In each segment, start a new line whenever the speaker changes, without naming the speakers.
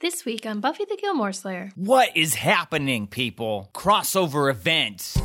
This week on Buffy the Gilmore Slayer.
What is happening, people? Crossover event.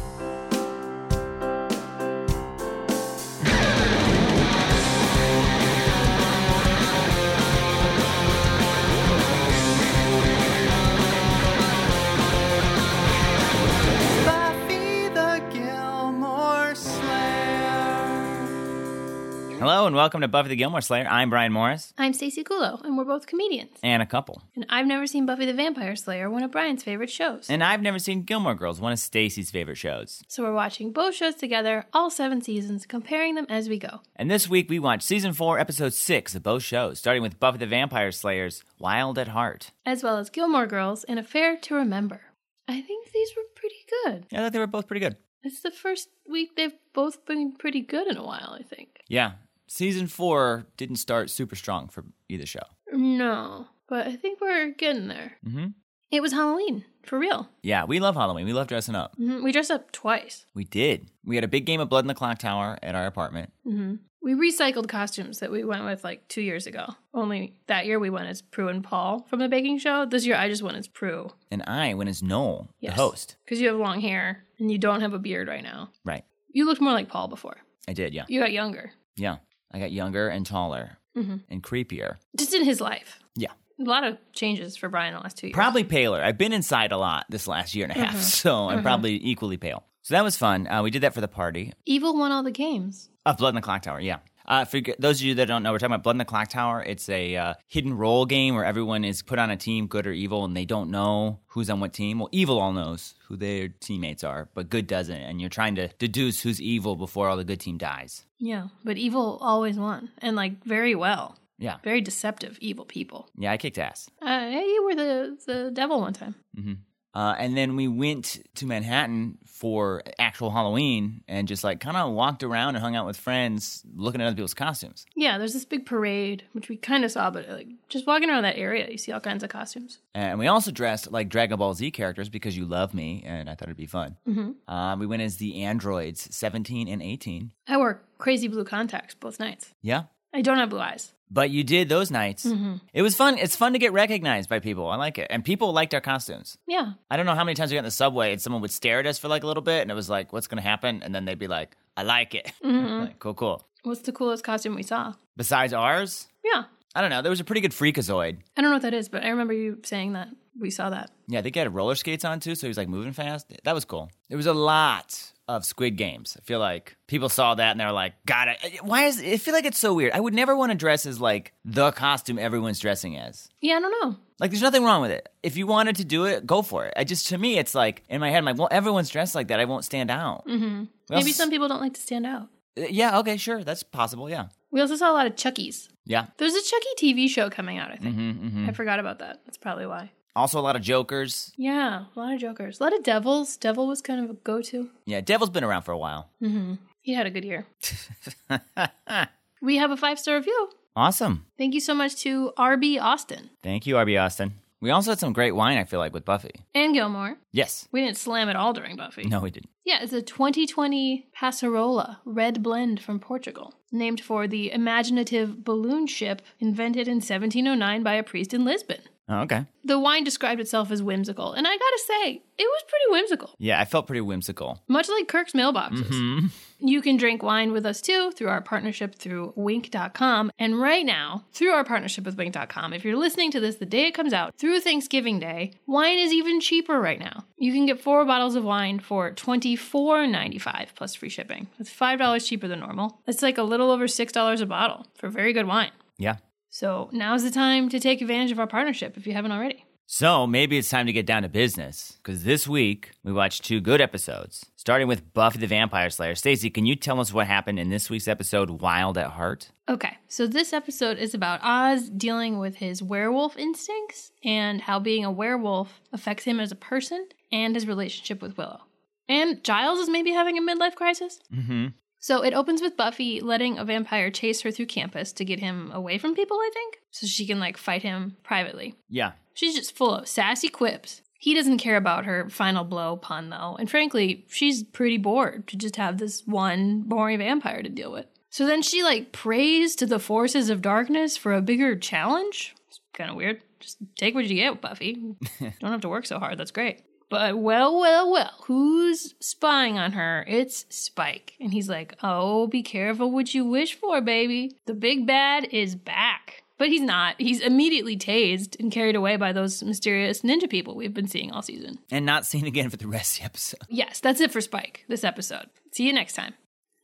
Hello and welcome to Buffy the Gilmore Slayer. I'm Brian Morris
I'm Stacey Kulo, and we're both comedians.
and a couple.
And I've never seen Buffy the Vampire Slayer, one of Brian's favorite shows.
And I've never seen Gilmore Girls, one of Stacy's favorite shows.
so we're watching both shows together, all seven seasons, comparing them as we go.
And this week we watched season 4, episode 6 of both shows, starting with Buffy the Vampire Slayer's Wild at Heart.
As well as Gilmore Girls and Affair to Remember. I think these were pretty good.
Yeah, I thought they were both pretty good.
It's the first week they've both been pretty good in a while, I think.
Yeah, season 4 didn't start super strong for either show.
No, but I think we're getting there.
hmm
It was Halloween, for real.
Yeah, we love Halloween. We love dressing up.
Mhm, We dressed up twice.
We did. We had a big game of Blood in the Clock Tower at our apartment.
hmm We recycled costumes that we went with like two years ago. Only that year we went as Prue and Paul from the baking show. This year I just went as Prue.
And I went as Noel,
Yes.
the host.
Because you have long hair and you don't have a beard right now.
Right.
You looked more like Paul before.
I did, yeah.
You got younger.
Yeah. I got younger and taller
Mhm.
and creepier.
Just in his life.
Yeah.
A lot of changes for Brian the last two years.
Probably paler. I've been inside a lot this last year and a half, so I'm probably equally pale. So that was fun. Uh, we did that for the party.
Evil won all the games.
Uh, Blood in the Clock Tower, yeah. Uh, for those of you that don't know, we're talking about Blood in the Clock Tower. It's a uh, hidden role game where everyone is put on a team, good or evil, and they don't know who's on what team. Well, evil all knows who their teammates are, but good doesn't. And you're trying to deduce who's evil before all the good team dies.
Yeah. But evil always won. And like very well.
Yeah.
Very deceptive, evil people.
Yeah, I kicked ass.
Uh, hey, you were the, the devil one time.
Uh, and then we went to Manhattan for actual Halloween and just like kind of walked around and hung out with friends looking at other people's costumes.
Yeah, there's this big parade, which we kind of saw, but like just walking around that area, you see all kinds of costumes.
And we also dressed like Dragon Ball Z characters because you love me and I thought it'd be fun.
Mm-hmm.
Uh, we went as the androids 17 and 18.
I wore crazy blue contacts both nights.
Yeah.
I don't have blue eyes.
But you did those nights.
Mm-hmm.
It was fun. It's fun to get recognized by people. I like it. And people liked our costumes.
Yeah.
I don't know how many times we got in the subway and someone would stare at us for like a little bit and it was like, what's going to happen? And then they'd be like, I like it.
Mm-hmm.
like, cool, cool.
What's the coolest costume we saw?
Besides ours,
Yeah.
I don't know. There was a pretty good freakazoid.
I don't know what that is, but I remember you saying that we saw that.
Yeah, I think he had roller skates on too, so he was like moving fast. That was cool. There was a lot of Squid Games. I feel like people saw that and they were like, "Got it." Why is? I feel like it's so weird. I would never want to dress as like the costume everyone's dressing as.
Yeah, I don't know.
Like, there's nothing wrong with it. If you wanted to do it, go for it. I just to me, it's like in my head, I'm like, well, everyone's dressed like that. I won't stand out.
Mm-hmm. Maybe some people don't like to stand out.
Uh, Yeah. Okay. Sure. That's possible. Yeah.
We also saw a lot of Chuckies.
Yeah.
There's a Chucky TV show coming out, I think.
Mm-hmm, mm-hmm.
I forgot about that. That's probably why.
Also, a lot of Jokers.
Yeah, a lot of Jokers. A lot of Devils. Devil was kind of a go to.
Yeah. Devil's been around for a while.
Mm-hmm. He had a good year. We have a five star review.
awesome.
Thank you so much to RB Austin
Thank you, RB Austin. We also had some great wine. I feel like with Buffy.
and Gilmore.
Yes.
We didn't slam it all during Buffy.
No, we didn't.
Yeah, it's a 2020 Passarola red blend from Portugal, named for the imaginative balloon ship invented in 1709 by a priest in Lisbon.
Oh, okay.
The wine described itself as whimsical, and I gotta say, it was pretty whimsical.
Yeah, I felt pretty whimsical.
Much like Kirk's mailboxes.
Hmm.
You can drink wine with us too through our partnership through winc.com. And right now, through our partnership with winc.com, if you're listening to this the day it comes out, through Thanksgiving Day, wine is even cheaper right now. You can get four bottles of wine for $24.95 plus free shipping. That's $5 cheaper than normal. That's like a little over $6 a bottle for very good wine.
Yeah.
So now's the time to take advantage of our partnership if you haven't already.
So maybe it's time to get down to business because this week we watched two good episodes, starting with Buffy the Vampire Slayer. Stacey, can you tell us what happened in this week's episode, Wild at Heart?
Okay, so this episode is about Oz dealing with his werewolf instincts and how being a werewolf affects him as a person and his relationship with Willow. And Giles is maybe having a midlife crisis.
Mm-hmm.
So it opens with Buffy letting a vampire chase her through campus to get him away from people, I think, so she can like fight him privately.
Yeah.
She's just full of sassy quips. He doesn't care about her final blow pun though, and frankly, she's pretty bored to just have this one boring vampire to deal with. So then she like prays to the forces of darkness for a bigger challenge. It's kind of weird. Just take what you get, Buffy. Don't have to work so hard. That's great. But well, well, well, who's spying on her? It's Spike. And he's like, Oh, be careful what you wish for, baby. The big bad is back. But he's not. He's immediately tased and carried away by those mysterious ninja people we've been seeing all season.
And not seen again for the rest of the episode.
Yes, that's it for Spike this episode. See you next time.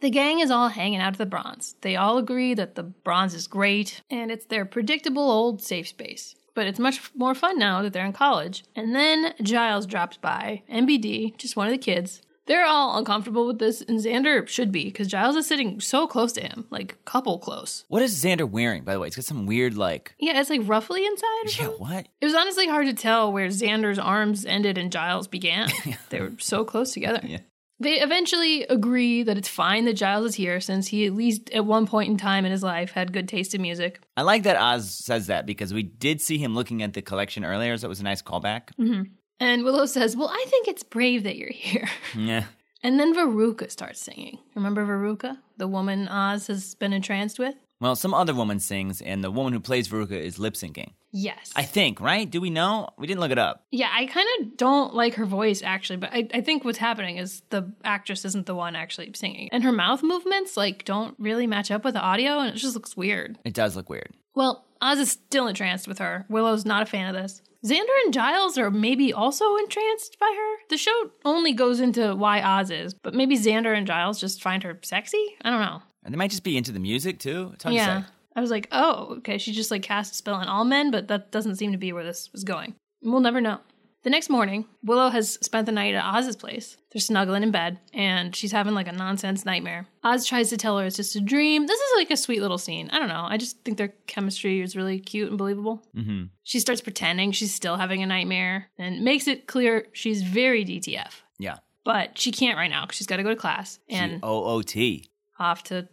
The gang is all hanging out at the bronze. They all agree that the bronze is great and it's their predictable old safe space. But it's much more fun now that they're in college. And then Giles drops by, NBD, just one of the kids. They're all uncomfortable with this, and Xander should be, because Giles is sitting so close to him, like couple close.
What is Xander wearing, by the way? It's got some weird, like.
Yeah, it's like roughly inside or
Yeah, what?
It was honestly hard to tell where Xander's arms ended and Giles began. they were so close together.
Yeah.
They eventually agree that it's fine that Giles is here since he at least at one point in time in his life had good taste in music.
I like that Oz says that because we did see him looking at the collection earlier, so it was a nice callback. Mm-hmm.
And Willow says, Well, I think it's brave that you're here.
Yeah.
And then Veruca starts singing. Remember Veruca? The woman Oz has been entranced with?
Well, some other woman sings, and the woman who plays Veruca is lip syncing.
Yes.
I think, right? Do we know? We didn't look it up.
yeah, I kind of don't like her voice actually, but I, I think what's happening is the actress isn't the one actually singing. And her mouth movements like don't really match up with the audio and it just looks weird.
It does look weird.
Well, Oz is still entranced with her. Willow's not a fan of this. Xander and Giles are maybe also entranced by her. The show only goes into why Oz is, but maybe Xander and Giles just find her sexy? I don't know.
And they might just be into the music too. It's hard
yeah.
to say.
I was like, oh, okay, she just like cast a spell on all men, but that doesn't seem to be where this was going. We'll never know. The next morning, Willow has spent the night at Oz's place. They're snuggling in bed, and she's having like a nonsense nightmare. Oz tries to tell her it's just a dream. This is like a sweet little scene. I don't know. I just think their chemistry is really cute and believable.
Mm-hmm.
She starts pretending she's still having a nightmare and makes it clear she's very DTF.
Yeah.
But she can't right now because she's got to go to class and
OOT.
Off to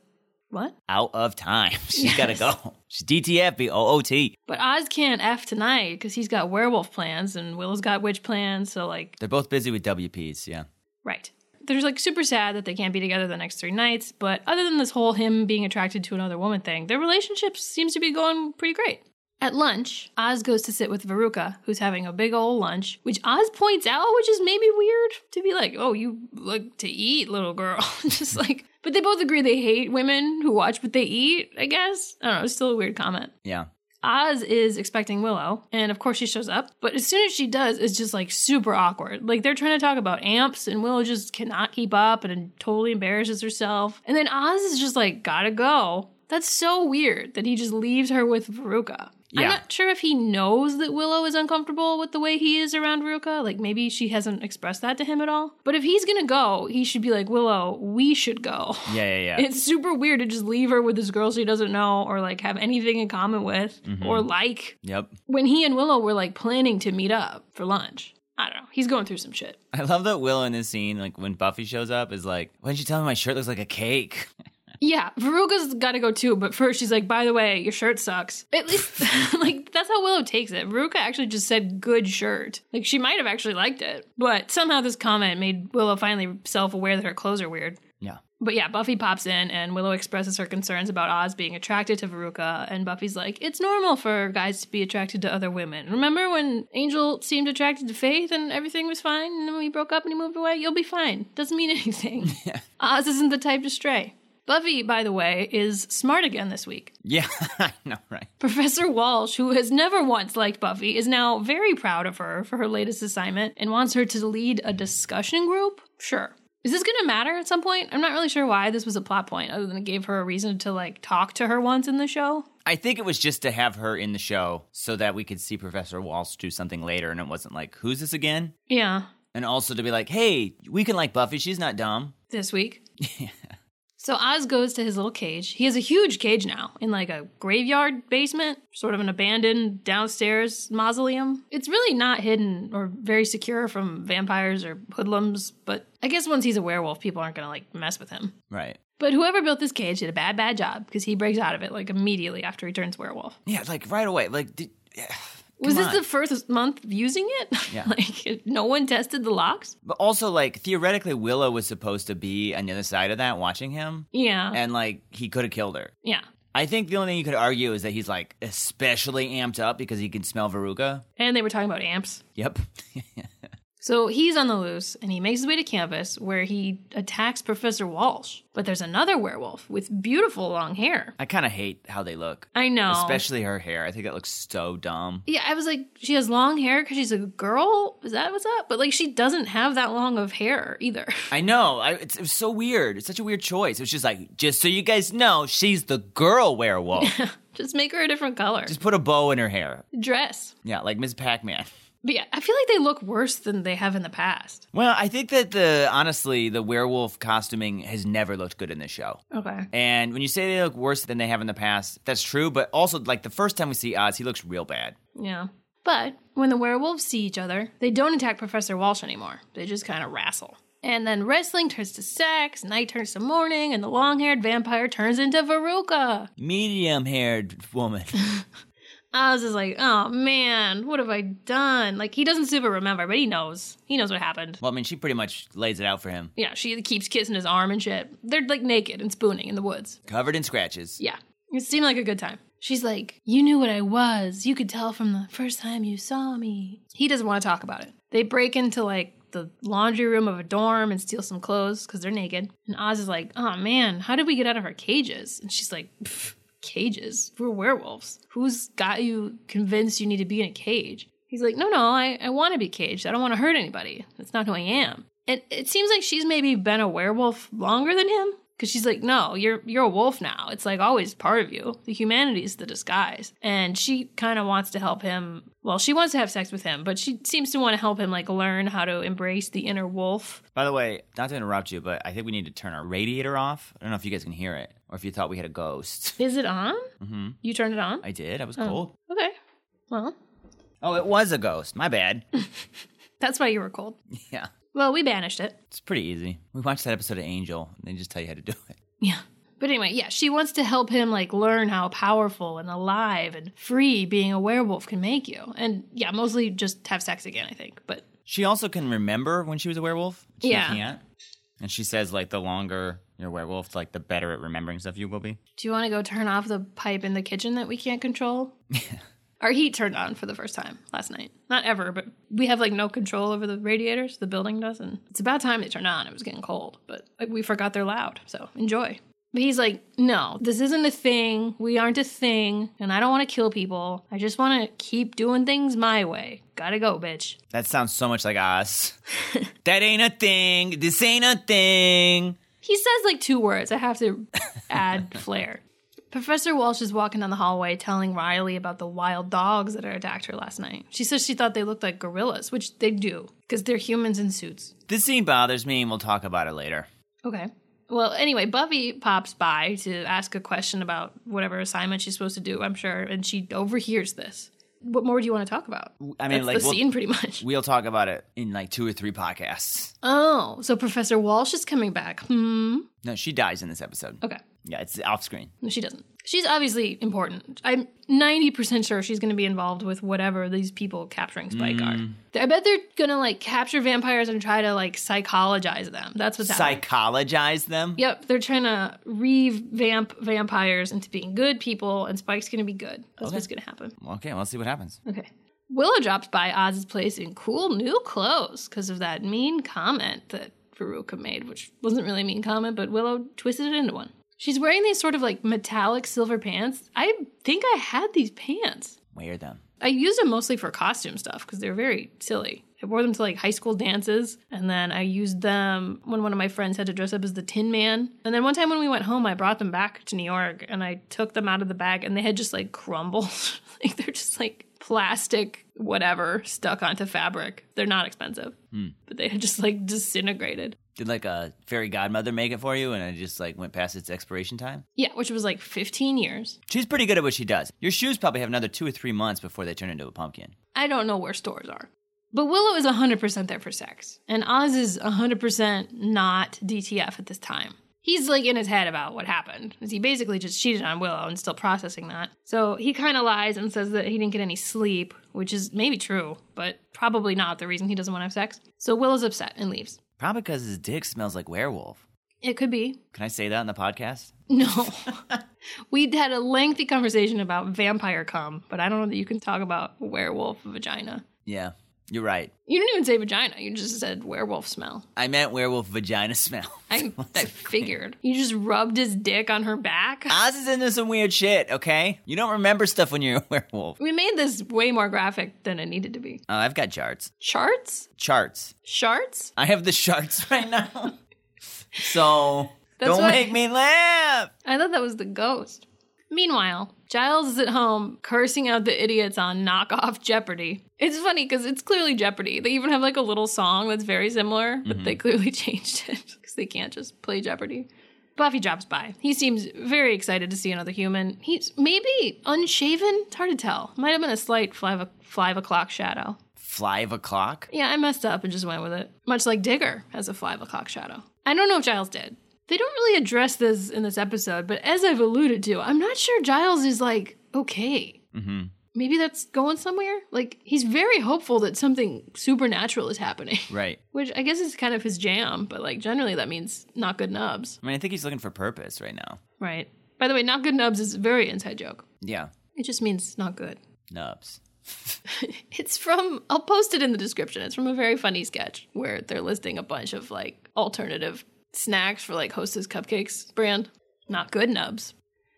what?
Out of time. She's got to go. She's DTF, OOT.
But Oz can't F tonight because he's got werewolf plans and Willow's got witch plans. So, like,
They're both busy with WPs, yeah.
right. They're like super sad that they can't be together the next three nights. But other than this whole him being attracted to another woman thing, their relationship seems to be going pretty great. At lunch, Oz goes to sit with Veruca, who's having a big old lunch, which Oz points out, which is maybe weird to be like, oh, you like to eat, little girl. Just like, but they both agree they hate women who watch what they eat, I guess. I don't know, it's still a weird comment.
Yeah.
Oz is expecting Willow, and of course she shows up. But as soon as she does, it's just like super awkward. Like they're trying to talk about amps, and Willow just cannot keep up and totally embarrasses herself. And then Oz is just like, gotta go. That's so weird that he just leaves her with Veruca. I'm not sure if he knows that Willow is uncomfortable with the way he is around Veruca. Like maybe she hasn't expressed that to him at all. But if he's gonna go, he should be like, Willow, we should go.
Yeah, yeah, yeah.
It's super weird to just leave her with this girl she doesn't know or like have anything in common with mm-hmm. or like
yep.
when he and Willow were like planning to meet up for lunch. I don't know. He's going through some shit.
I love that Willow in this scene, like when Buffy shows up, is like, why didn't you tell me my shirt looks like a cake?
Yeah, Veruca's got to go too, but first she's like, by the way, your shirt sucks. At least, like, that's how Willow takes it. Veruca actually just said good shirt. Like, she might have actually liked it, but somehow this comment made Willow finally self aware that her clothes are weird.
Yeah.
But yeah, Buffy pops in and Willow expresses her concerns about Oz being attracted to Veruca, and Buffy's like, it's normal for guys to be attracted to other women. Remember when Angel seemed attracted to Faith and everything was fine, and then we broke up and he moved away? You'll be fine. Doesn't mean anything. Oz isn't the type to stray. Buffy, by the way, is smart again this week.
Yeah, I know, right?
Professor Walsh, who has never once liked Buffy, is now very proud of her for her latest assignment and wants her to lead a discussion group? Sure. Is this going to matter at some point? I'm not really sure why this was a plot point, other than it gave her a reason to like talk to her once in the show.
I think it was just to have her in the show so that we could see Professor Walsh do something later and it wasn't like, who's this again?
Yeah,
And also to be like, hey, we can like Buffy, she's not dumb.
this week. So Oz goes to his little cage. He has a huge cage now in like a graveyard basement, sort of an abandoned downstairs mausoleum. It's really not hidden or very secure from vampires or hoodlums, but I guess once he's a werewolf, people aren't gonna like mess with him.
Right.
But whoever built this cage did a bad, bad job because he breaks out of it like immediately after he turns werewolf.
Yeah, like right away. Like, did, yeah,
Was this
on.
the first month of using it?
Yeah.
like no one tested the locks?
But also, like, theoretically, Willow was supposed to be on the other side of that watching him.
Yeah.
And, like, he could have killed her.
yeah.
I think the only thing you could argue is that he's like especially amped up because he can smell Veruca.
And they were talking about amps.
Yep.
So he's on the loose and he makes his way to campus where he attacks Professor Walsh. But there's another werewolf with beautiful long hair.
I kind of hate how they look.
I know.
Especially her hair. I think that looks so dumb.
Yeah, I was like, she has long hair because she's a girl. Is that what's up? But like, she doesn't have that long of hair either.
I know. I, it's, it was so weird. It's such a weird choice. It was just like, just so you guys know, she's the girl werewolf.
Just make her a different color.
just put a bow in her hair.
dress.
Yeah, like Ms. Pac Man.
But yeah, I feel like they look worse than they have in the past.
Well, I think that the honestly, the werewolf costuming has never looked good in this show.
Okay.
And when you say they look worse than they have in the past, that's true. But also, like the first time we see Oz, he looks real bad.
Yeah. But when the werewolves see each other, they don't attack Professor Walsh anymore. They just kind of wrestle. And then wrestling turns to sex, night turns to morning, and the long haired vampire turns into Veruca.
Medium haired woman.
Oz is like, oh man, what have I done? Like, he doesn't super remember, but he knows. He knows what happened.
well, I mean, she pretty much lays it out for him.
Yeah, she keeps kissing his arm and shit. They're like naked and spooning in the woods.
Covered in scratches.
Yeah, it seemed like a good time. She's like, You knew what I was. You could tell from the first time you saw me. He doesn't want to talk about it. They break into like the laundry room of a dorm and steal some clothes because they're naked. And Oz is like, Oh man, how did we get out of our cages? And she's like, "Pff, Cages? We're werewolves. Who's got you convinced you need to be in a cage? He's like, No, no, I, I want to be caged. I don't want to hurt anybody. That's not who I am. And it seems like she's maybe been a werewolf longer than him. Cause she's like, no, you're you're a wolf now. It's like always part of you. The humanity is the disguise, and she kind of wants to help him. Well, she wants to have sex with him, but she seems to want to help him like learn how to embrace the inner wolf.
By the way, not to interrupt you, but I think we need to turn our radiator off. I don't know if you guys can hear it or if you thought we had a ghost.
Is it on?
Mm-hmm.
You turned it on?
I did. I was
Oh.
cold.
Okay. Well,
Oh, it was a ghost. My bad.
that's why you were cold.
yeah.
Well, we banished it.
It's pretty easy. We watched that episode of Angel, and they just tell you how to do it.
Yeah. But anyway, yeah, she wants to help him like learn how powerful and alive and free being a werewolf can make you. And yeah, mostly just have sex again, I think. But
She also can remember when she was a werewolf. She
Yeah.
can't. And she says, like, the longer you're a werewolf, like, the better at remembering stuff you will be.
Do you want to go turn off the pipe in the kitchen that we can't control? Our heat turned on for the first time last night. Not ever, but we have like no control over the radiators. The building does, and it's about time they turned on. It was getting cold, but like, we forgot they're loud. So enjoy. But he's like, no, this isn't a thing. We aren't a thing, and I don't want to kill people. I just want to keep doing things my way. Gotta go, bitch.
That sounds so much like us. that ain't a thing. This ain't a thing.
He says like two words. I have to add flair. Professor Walsh is walking down the hallway telling Riley about the wild dogs that attacked her last night. She says she thought they looked like gorillas, which they do, because they're humans in suits.
This scene bothers me, and we'll talk about it later.
Okay. Well, anyway, Buffy pops by to ask a question about whatever assignment she's supposed to do, I'm sure, and she overhears this. What more do you want to talk about?
I mean,
That's
like,
the
we'll-
scene pretty much.
We'll talk about it in like two or three podcasts.
Oh, so Professor Walsh is coming back. Hmm.
No, she dies in this episode.
Okay.
Yeah, it's off screen.
No, she doesn't. She's obviously important. I'm 90% sure she's going to be involved with whatever these people capturing Spike are. Mm. I bet they're going to like capture vampires and try to like psychologize them. That's what's happening.
Psychologize them.
Yep, they're trying to revamp vampires into being good people, and Spike's going to be good. That's what's going to happen.
Okay, well, let's see what happens.
Okay. Willow drops by Oz's place in cool new clothes because of that mean comment that Veruca made, which wasn't really a mean comment, but Willow twisted it into one. She's wearing these sort of like metallic silver pants. I think I had these pants.
Wear them.
I used them mostly for costume stuff because they're very silly. I wore them to like high school dances, and then I used them when one of my friends had to dress up as the Tin Man. And then one time when we went home, I brought them back to New York and I took them out of the bag, and they had just like crumbled. like they're just like plastic, whatever, stuck onto fabric. They're not expensive, hmm. but they had just like disintegrated.
Did like a fairy godmother make it for you, and it just like went past its expiration time?
Yeah, which was like 15 years.
She's pretty good at what she does. Your shoes probably have another two or three months before they turn into a pumpkin.
I don't know where stores are. But Willow is 100% there for sex. And Oz is 100% not DTF at this time. He's like in his head about what happened. 'cause He basically just cheated on Willow and still processing that. So he kind of lies and says that he didn't get any sleep, which is maybe true, but probably not the reason he doesn't want to have sex. So Willow's upset and leaves.
Probably because his dick smells like werewolf.
It could be.
Can I say that in the podcast?
No. we had a lengthy conversation about vampire cum, but I don't know that you can talk about werewolf vagina.
Yeah, you're right.
You didn't even say vagina. You just said werewolf smell.
I meant werewolf vagina smell.
I, I figured. You just rubbed his dick on her back.
Oz is into some weird shit, okay? You don't remember stuff when you're a werewolf.
We made this way more graphic than it needed to be.
Oh, I've got charts.
Charts?
Charts.
Charts?
I have the charts right now. so
That's
don't make me laugh.
I thought that was the ghost. Meanwhile, Giles is at home cursing out the idiots on knockoff Jeopardy. It's funny because it's clearly Jeopardy. They even have like a little song that's very similar, but mm-hmm. they clearly changed it because they can't just play Jeopardy. Buffy drops by. He seems very excited to see another human. He's maybe unshaven. It's hard to tell. Might have been a slight five, five o'clock shadow.
Five o'clock.
Yeah, I messed up and just went with it. Much like Digger has a five o'clock shadow. I don't know if Giles did. They don't really address this in this episode, but as I've alluded to, I'm not sure Giles is like okay.
Mm-hmm.
Maybe that's going somewhere. Like he's very hopeful that something supernatural is happening,
Right.
which I guess is kind of his jam. But like generally, that means not good nubs,
I mean, I think he's looking for purpose right now.
right? By the way, not good nubs is a very inside joke.
Yeah.
It just means not good.
Nubs.
It's from, I'll post it in the description. It's from a very funny sketch where they're listing a bunch of like alternative snacks for like Hostess Cupcakes brand. Not good nubs.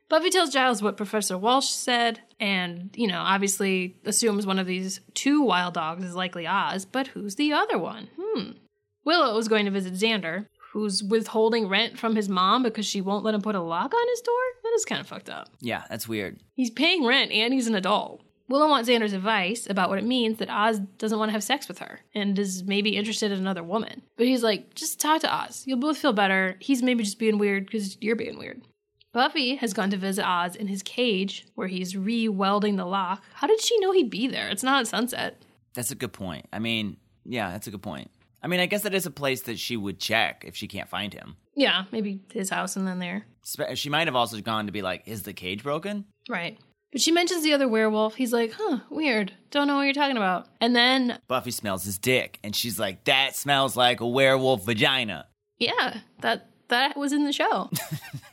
Buffy tells Giles what Professor Walsh said, and, you know, obviously assumes one of these two wild dogs is likely Oz, but who's the other one? Hmm. Willow is going to visit Xander, who's withholding rent from his mom because she won't let him put a lock on his door? That is kind of fucked up.
Yeah, that's weird.
He's paying rent and he's an adult. Willow wants Xander's advice about what it means that Oz doesn't want to have sex with her and is maybe interested in another woman. But he's like, just talk to Oz. You'll both feel better. He's maybe just being weird because you're being weird. Buffy has gone to visit Oz in his cage where he's re welding the lock. How did she know he'd be there? It's not at sunset.
That's a good point. I mean, yeah, that's a good point. I mean, I guess that is a place that she would check if she can't find him.
Yeah, maybe his house and then there.
She might have also gone to be like, is the cage broken?
Right. But she mentions the other werewolf. He's like, huh, weird. Don't know what you're talking about. And then,
Buffy smells his dick, and she's like, that smells like a werewolf vagina.
yeah, that that was in the show.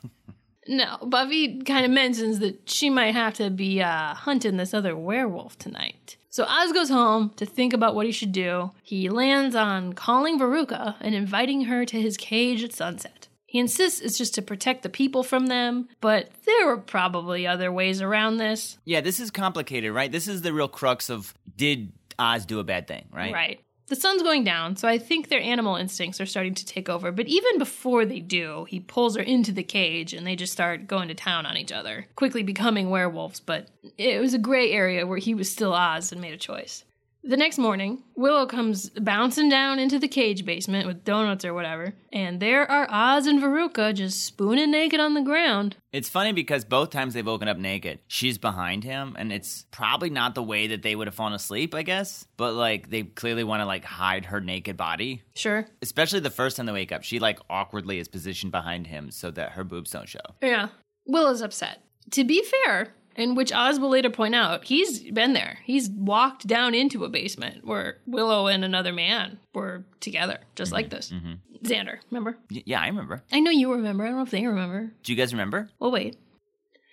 no, Buffy kind of mentions that she might have to be uh, hunting this other werewolf tonight. So Oz goes home to think about what he should do. He lands on calling Veruca and inviting her to his cage at sunset. He insists it's just to protect the people from them, but there were probably other ways around this.
Yeah, this is complicated, right? This is the real crux of did Oz do a bad thing, right?
Right. The sun's going down, so I think their animal instincts are starting to take over. But even before they do, he pulls her into the cage and they just start going to town on each other, quickly becoming werewolves. But it was a gray area where he was still Oz and made a choice. The next morning, Willow comes bouncing down into the cage basement with donuts or whatever, and there are Oz and Veruca just spooning naked on the ground.
It's funny because both times they've woken up naked, she's behind him, and it's probably not the way that they would have fallen asleep, I guess. But like, they clearly want to like hide her naked body.
Sure.
Especially the first time they wake up, she like awkwardly is positioned behind him so that her boobs don't show.
Yeah. Willow's upset. To be fair, and which Oz will later point out, he's been there. He's walked down into a basement where Willow and another man were together, just like this. Mm-hmm. Xander, remember?
Y- yeah, I remember.
I know you remember. I don't know if they remember.
Do you guys remember?
Well, wait.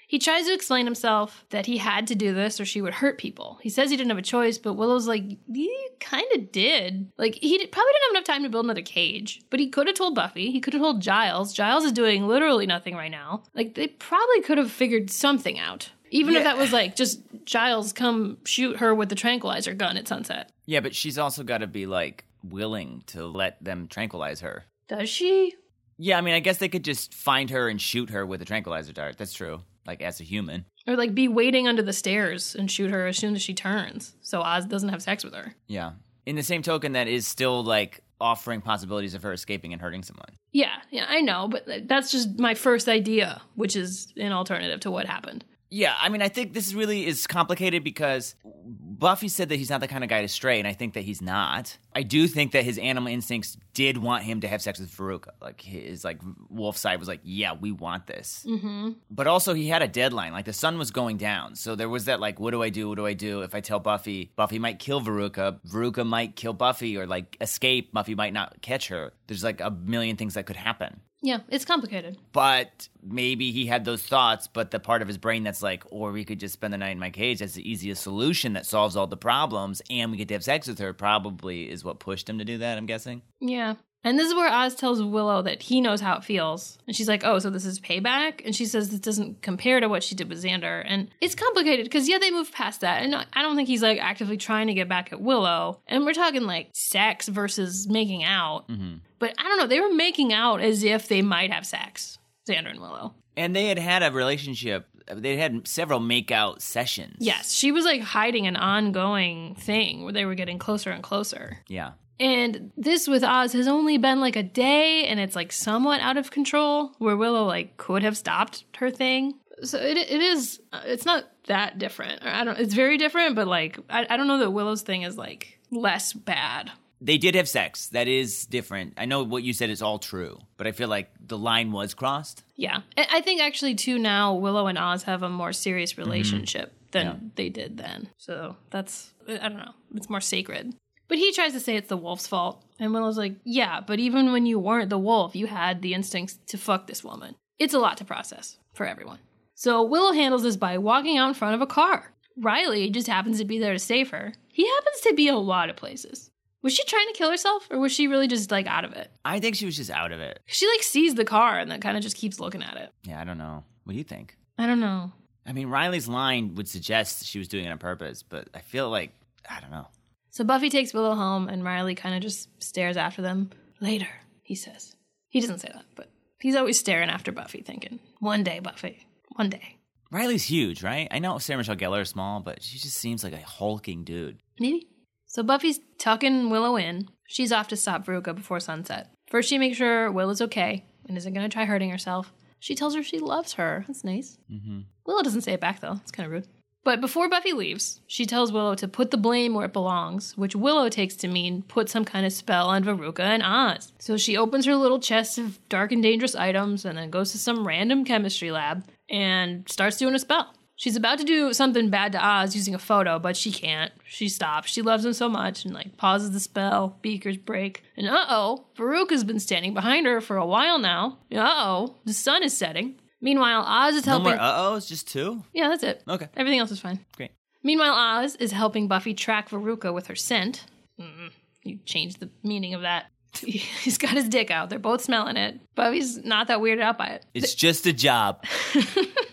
He tries to explain himself that he had to do this or she would hurt people. He says he didn't have a choice, but Willow's like, you kind of did. Like, he did, probably didn't have enough time to build another cage, but he could have told Buffy. He could have told Giles. Giles is doing literally nothing right now. Like, they probably could have figured something out. Even if that was like, just Giles come shoot her with the tranquilizer gun at sunset.
Yeah, but she's also got to be like willing to let them tranquilize her.
Does she?
Yeah, I mean, I guess they could just find her and shoot her with a tranquilizer dart. That's true. Like as a human.
Or like be waiting under the stairs and shoot her as soon as she turns so Oz doesn't have sex with her.
Yeah. In the same token, that is still like offering possibilities of her escaping and hurting someone.
Yeah, yeah, I know, but that's just my first idea, which is an alternative to what happened.
Yeah, I mean, I think this really is complicated because Buffy said that he's not the kind of guy to stray, and I think that he's not. I do think that his animal instincts did want him to have sex with Veruca. Like his like wolf side was like, yeah, we want this. Mm-hmm. But also, he had a deadline. Like the sun was going down, so there was that like, what do I do? What do I do? If I tell Buffy, Buffy might kill Veruca. Veruca might kill Buffy, or like escape. Buffy might not catch her. There's like a million things that could happen.
Yeah, it's complicated.
But maybe he had those thoughts, but the part of his brain that's like, or we could just spend the night in my cage. That's the easiest solution that solves all the problems, and we get to have sex with her. Probably is what pushed him to do that. I'm guessing.
Yeah. And this is where Oz tells Willow that he knows how it feels. And she's like, oh, so this is payback? And she says this doesn't compare to what she did with Xander. And it's complicated because, yeah, they moved past that. And I don't think he's like actively trying to get back at Willow. And we're talking like sex versus making out. Mm-hmm. But I don't know. They were making out as if they might have sex, Xander and Willow.
And they had had a relationship. They had several makeout sessions.
Yes, she was like hiding an ongoing thing where they were getting closer and closer.
Yeah.
And this with Oz has only been like a day and it's like somewhat out of control where Willow like could have stopped her thing. So it, it is, uh, it's not that different. I don't, it's very different, but like, I, I don't know that Willow's thing is like less bad.
They did have sex. That is different. I know what you said is all true, but I feel like the line was crossed.
Yeah. I think actually too now Willow and Oz have a more serious relationship mm-hmm. than
Yeah.
they did then. So that's, I don't know, it's more sacred. But he tries to say it's the wolf's fault. And Willow's like, yeah, but even when you weren't the wolf, you had the instincts to fuck this woman. It's a lot to process for everyone. So Willow handles this by walking out in front of a car. Riley just happens to be there to save her. He happens to be a lot of places. Was she trying to kill herself or was she really just like out of it?
I think she was just out of it.
She like sees the car and then kind of just keeps looking at it.
Yeah, I don't know. What do you think?
I don't know.
I mean, Riley's line would suggest she was doing it on purpose, but I feel like I don't know.
So Buffy takes Willow home, and Riley kind of just stares after them. Later, he says. He doesn't say that, but he's always staring after Buffy, thinking, one day, Buffy, one day.
Riley's huge, right? I know Sarah Michelle Gellar is small, but she just seems like a hulking dude.
Maybe. So Buffy's tucking Willow in. She's off to stop Veruca before sunset. First, she makes sure Willow's okay and isn't going to try hurting herself. She tells her she loves her. That's nice.
Mm-hmm.
Willow doesn't say it back, though. It's kind of rude. But before Buffy leaves, she tells Willow to put the blame where it belongs, which Willow takes to mean put some kind of spell on Veruca and Oz. So she opens her little chest of dark and dangerous items and then goes to some random chemistry lab and starts doing a spell. She's about to do something bad to Oz using a photo, but she can't. She stops. She loves him so much and like pauses the spell. Beakers break. And uh oh, Veruca's been standing behind her for a while now. Uh oh, the sun is setting. Meanwhile, Oz is
No
helping.
more uh ohs, just two?
yeah, that's it.
Okay.
Everything else is fine.
Great.
Meanwhile, Oz is helping Buffy track Veruca with her scent. Mm, you changed the meaning of that. He's got his dick out. They're both smelling it. Buffy's not that weirded out by it.
It's just a job.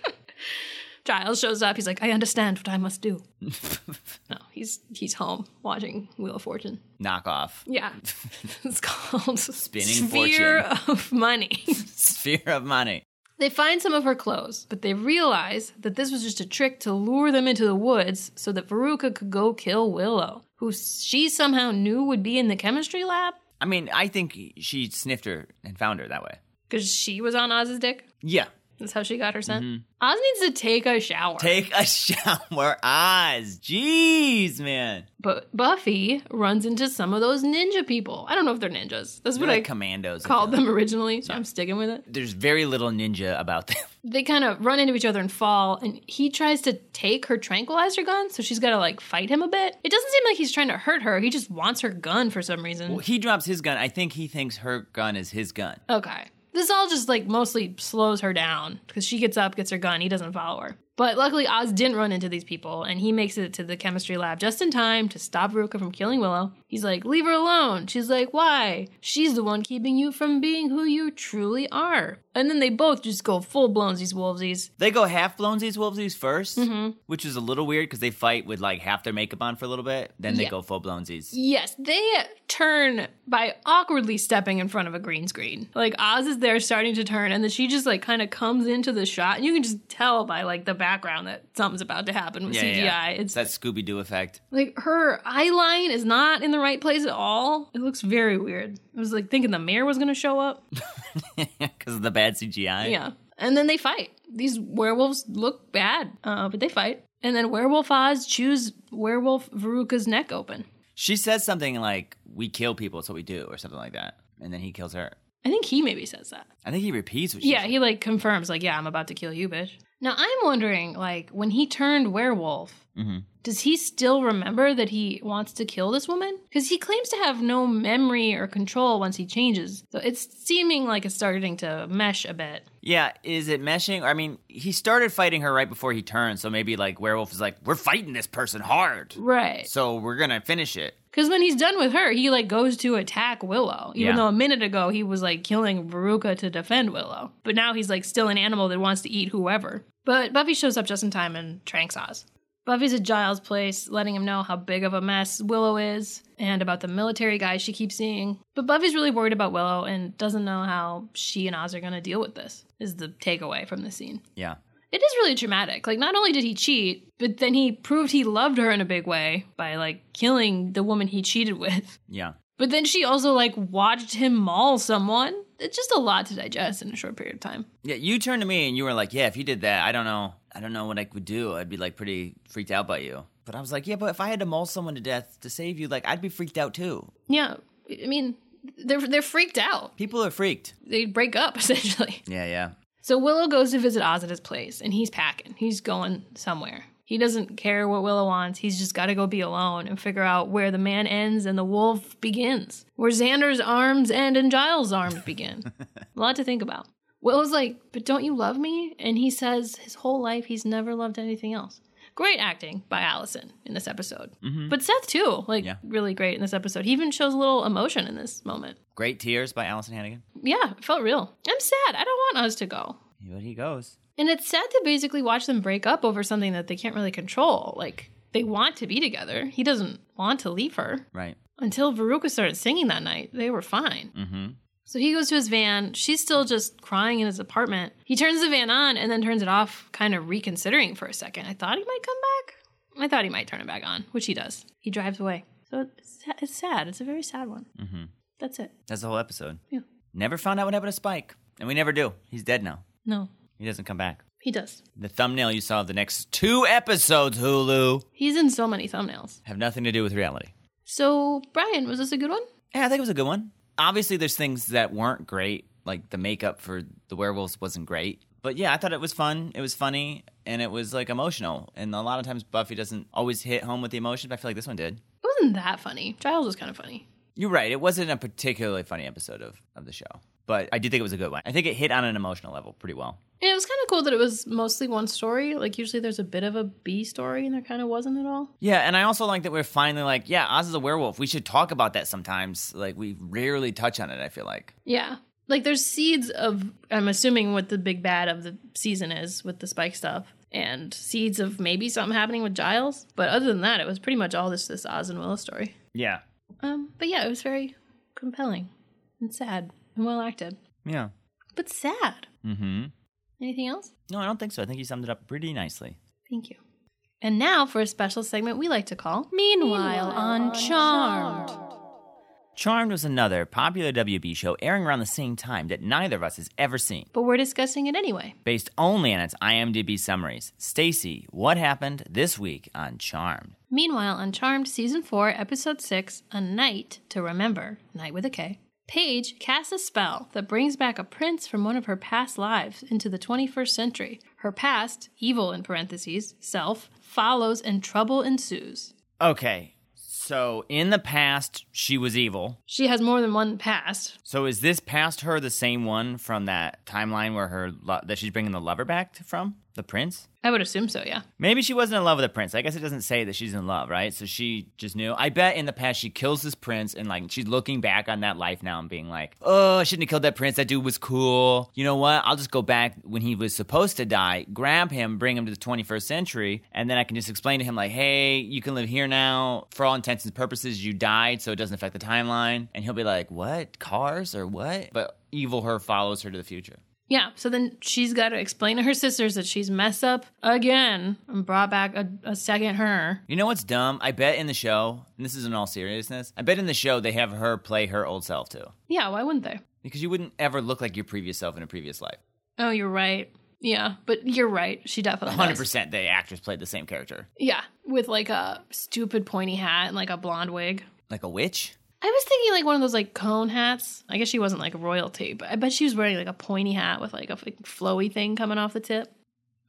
Giles shows up. He's like, I understand what I must do. no, he's he's home watching Wheel of Fortune.
Knock off.
Yeah. it's called
Spinning
Sphere of Money.
Sphere of money.
They find some of her clothes, but they realize that this was just a trick to lure them into the woods so that Veruca could go kill Willow, who she somehow knew would be in the chemistry lab
I mean, I think she sniffed her and found her that way.
because she was on Oz's dick.
Yeah.
That's how she got her scent. Mm-hmm. Oz needs to take a shower.
Take a shower, Oz. Jeez, man.
but Buffy runs into some of those ninja people. I don't know if they're ninjas. That's
They're
what
like
I
commandos.
Called them originally, so I'm sticking with it.
There's very little ninja about them.
they kind of run into each other and fall and he tries to take her tranquilizer gun so she's got to like fight him a bit it doesn't seem like he's trying to hurt her he just wants her gun for some reason
Well, he drops his gun. I think he thinks her gun is his gun.
okay this all just like mostly slows her down because she gets up gets her gun he doesn't follow her. But luckily oz didn't run into these people and he makes it to the chemistry lab just in time to stop Veruca from killing willow. He's like leave her alone. She's like why? She's the one keeping you from being who you truly are and then they both just go full blown these wolvesies
They go half blowsies, wolvesies 1st mm-hmm. which is a little weird because they fight with like half their makeup on for a little bit. Then they
Yeah.
go full blowsies.
Yes, they turn by awkwardly stepping in front of a green screen. Like Oz is there starting to turn, and then she just like kind of comes into the shot, and you can just tell by like the background that something's about to happen with
Yeah,
CGI.
yeah.
It's
that Scooby Doo effect.
like her eye line is not in the right place at all. It looks very weird. I was like thinking the mayor was gonna show up.
Because of the bad CGI.
Yeah. And then they fight. These werewolves look bad, uh, but they fight. And then Werewolf Oz chews Werewolf Veruca's neck open.
She says something like, We kill people, it's what we do, or something like that. And then he kills her.
I think he maybe says that.
I think he repeats what she
Yeah,
said.
he like confirms, like, yeah, I'm about to kill you, bitch. Now I'm wondering, like, when he turned werewolf,
Mhm.
Does he still remember that he wants to kill this woman? Because he claims to have no memory or control once he changes. So it's seeming like it's starting to mesh a bit.
Yeah, is it meshing? I mean, he started fighting her right before he turned, so maybe like Werewolf is like, we're fighting this person hard.
Right.
So we're gonna finish it.
Because when he's done with her, he like goes to attack Willow. Even
Yeah.
though a minute ago he was like killing Veruca to defend Willow. But now he's like still an animal that wants to eat whoever. But Buffy shows up just in time and tranks Oz. Buffy's at Giles' place, letting him know how big of a mess Willow is and about the military guys she keeps seeing. But Buffy's really worried about Willow and doesn't know how she and Oz are going to deal with this, is the takeaway from the scene.
Yeah.
It is really traumatic. Like, not only did he cheat, but then he proved he loved her in a big way by, like, killing the woman he cheated with.
Yeah.
But then she also, like, watched him maul someone. It's just a lot to digest in a short period of time.
Yeah, you turned to me and you were like, "Yeah, if you did that, I don't know, I don't know what I would do. I'd be like pretty freaked out by you." But I was like, "Yeah, but if I had to maul someone to death to save you, like I'd be freaked out too."
Yeah, I mean, they're, they're freaked out.
People are freaked.
They break up, essentially.
Yeah, yeah.
So Willow goes to visit Oz at his place, and he's packing. He's going somewhere. He doesn't care what Willow wants. He's just got to go be alone and figure out where the man ends and the wolf begins. Where Xander's arms end and Giles' arms begin. a lot to think about. Willow's like, but don't you love me? And he says his whole life he's never loved anything else. Great acting by Alyson in this episode. Mm-hmm. But Seth too, like
Yeah.
really great in this episode. He even shows a little emotion in this moment.
Great tears by Alyson Hannigan.
Yeah, it felt real. I'm sad. I don't want Oz to go.
But he goes.
And it's sad to basically watch them break up over something that they can't really control. Like, they want to be together. He doesn't want to leave her.
Right.
Until Veruca started singing that night, they were fine.
Mm-hmm.
So he goes to his van. She's still just crying in his apartment. He turns the van on and then turns it off, kind of reconsidering for a second. I thought he might come back. I thought he might turn it back on, which he does. He drives away. So it's, it's sad. It's a very sad one.
Mm-hmm.
That's it.
That's the whole episode.
Yeah.
Never found out what happened to Spike, and we never do. He's dead now.
No,
He doesn't come back.
he does.
The thumbnail you saw of the next two episodes, Hulu,
He's in so many thumbnails.
have nothing to do with reality.
So, Brian, was this a good one?
Yeah, I think it was a good one. Obviously, there's things that weren't great, like the makeup for the werewolves wasn't great. But yeah, I thought it was fun. It was funny, and it was like emotional. And a lot of times, Buffy doesn't always hit home with the emotion, but I feel like this one did.
It wasn't that funny. Giles was kind of funny.
You're right. It wasn't a particularly funny episode of, of the show, but I do think it was a good one. I think it hit on an emotional level pretty well.
And it was kind of cool that it was mostly one story. Like usually there's a bit of a B story, and there kind of wasn't at all.
Yeah, and I also like that we're finally like, yeah, Oz is a werewolf. We should talk about that sometimes. Like, we rarely touch on it, I feel like.
Yeah, like there's seeds of. I'm assuming what the big bad of the season is with the Spike stuff, and seeds of maybe something happening with Giles. But other than that, it was pretty much all this this Oz and Willow story.
Yeah.
Um, but yeah, it was very compelling and sad and well acted,
Yeah.
but sad.
Mm hmm.
Anything else?
No, I don't think so. I think you summed it up pretty nicely.
Thank you. And now for a special segment we like to call Meanwhile, on Charmed.
Charmed was another popular WB show airing around the same time that neither of us has ever seen.
But we're discussing it anyway.
Based only on its IMDb summaries. Stacy, what happened this week on Charmed?
Meanwhile, on Charmed Season 4, Episode 6, A Knight to Remember, Knight with a K, Paige casts a spell that brings back a prince from one of her past lives into the 21st century. Her past, evil in parentheses, self, follows and trouble ensues.
Okay, so in the past, she was evil.
She has more than one past.
So is this past her the same one from that timeline where her lo- that she's bringing the lover back to- from? The prince?
I would assume so, yeah.
Maybe she wasn't in love with the prince. I guess it doesn't say that she's in love, right? So she just knew. I bet in the past she kills this prince and like she's looking back on that life now and being like, "Oh, I shouldn't have killed that prince. That dude was cool. You know what? I'll just go back when he was supposed to die, grab him, bring him to the 21st century, and then I can just explain to him like, "Hey, you can live here now. For all intents and purposes, you died, so it doesn't affect the timeline." And he'll be like, "What? Cars or what?" But evil her follows her to the future.
Yeah, so then she's got to explain to her sisters that she's messed up again and brought back a, a second her.
You know what's dumb? I bet in the show, and this is in all seriousness, I bet in the show they have her play her old self too.
Yeah, why wouldn't they?
Because you wouldn't ever look like your previous self in a previous life.
Oh, you're right. Yeah, but you're right. She definitely
100% the actress played the same character.
Yeah, with like a stupid pointy hat and like a blonde wig.
Like a witch?
I was thinking like one of those like cone hats. I guess she wasn't like royalty, but I bet she was wearing like a pointy hat with like a like, flowy thing coming off the tip.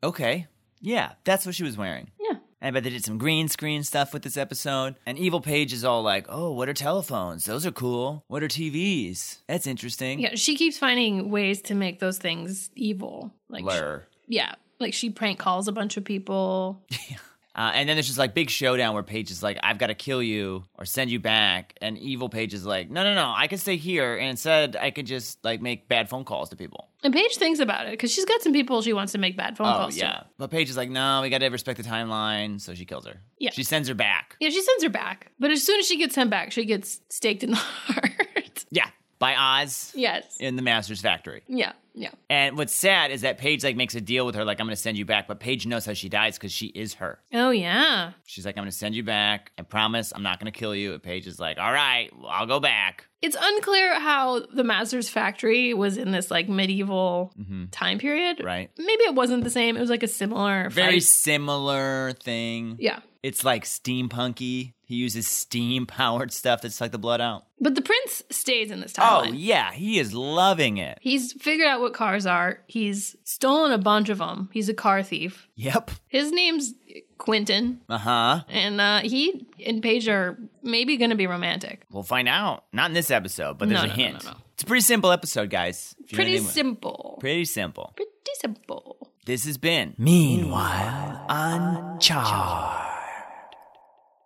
Okay. Yeah, that's what she was wearing.
Yeah.
And I bet they did some green screen stuff with this episode. And Evil Paige is all like, oh, what are telephones? Those are cool. What are TVs? That's interesting.
Yeah, she keeps finding ways to make those things evil. Like,
Blur.
yeah, like she prank calls a bunch of people.
Uh, and then there's just like big showdown where Paige is like, I've got to kill you or send you back. And Evil Paige is like, no, no, no, I can stay here. And instead, I could just like make bad phone calls to people.
And Paige thinks about it because she's got some people she wants to make bad phone calls to.
Oh,
calls
yeah.
to.
But Paige is like, no, we got to respect the timeline. So she kills her.
Yeah.
She sends her back.
Yeah, she sends her back. But as soon as she gets sent back, she gets staked in the heart.
Yeah. By Oz
yes.
in the Master's factory.
Yeah, yeah.
And what's sad is that Paige like makes a deal with her, like, I'm going to send you back. But Paige knows how she dies because she is her.
Oh, yeah.
She's like, I'm going to send you back. I promise I'm not going to kill you. And Paige is like, all right, well, I'll go back.
It's unclear how the Master's factory was in this like medieval time period.
Mm-hmm. Right.
Maybe it wasn't the same. It was like a similar
Very
fight.
similar thing.
Yeah.
It's like steampunky. He uses steam powered stuff that suck the blood out.
But the prince stays in this timeline.
Oh, yeah. He is loving it.
He's figured out what cars are. He's stolen a bunch of them. He's a car thief.
Yep.
His name's Quentin,
Uh huh.
and uh, he and Paige are maybe going to be romantic.
We'll find out. Not in this episode, but there's
No,
a
no, no,
hint.
no, no.
It's a pretty simple episode, guys. If you know
Pretty simple.
Pretty simple.
Pretty simple.
This has been Meanwhile on Charmed.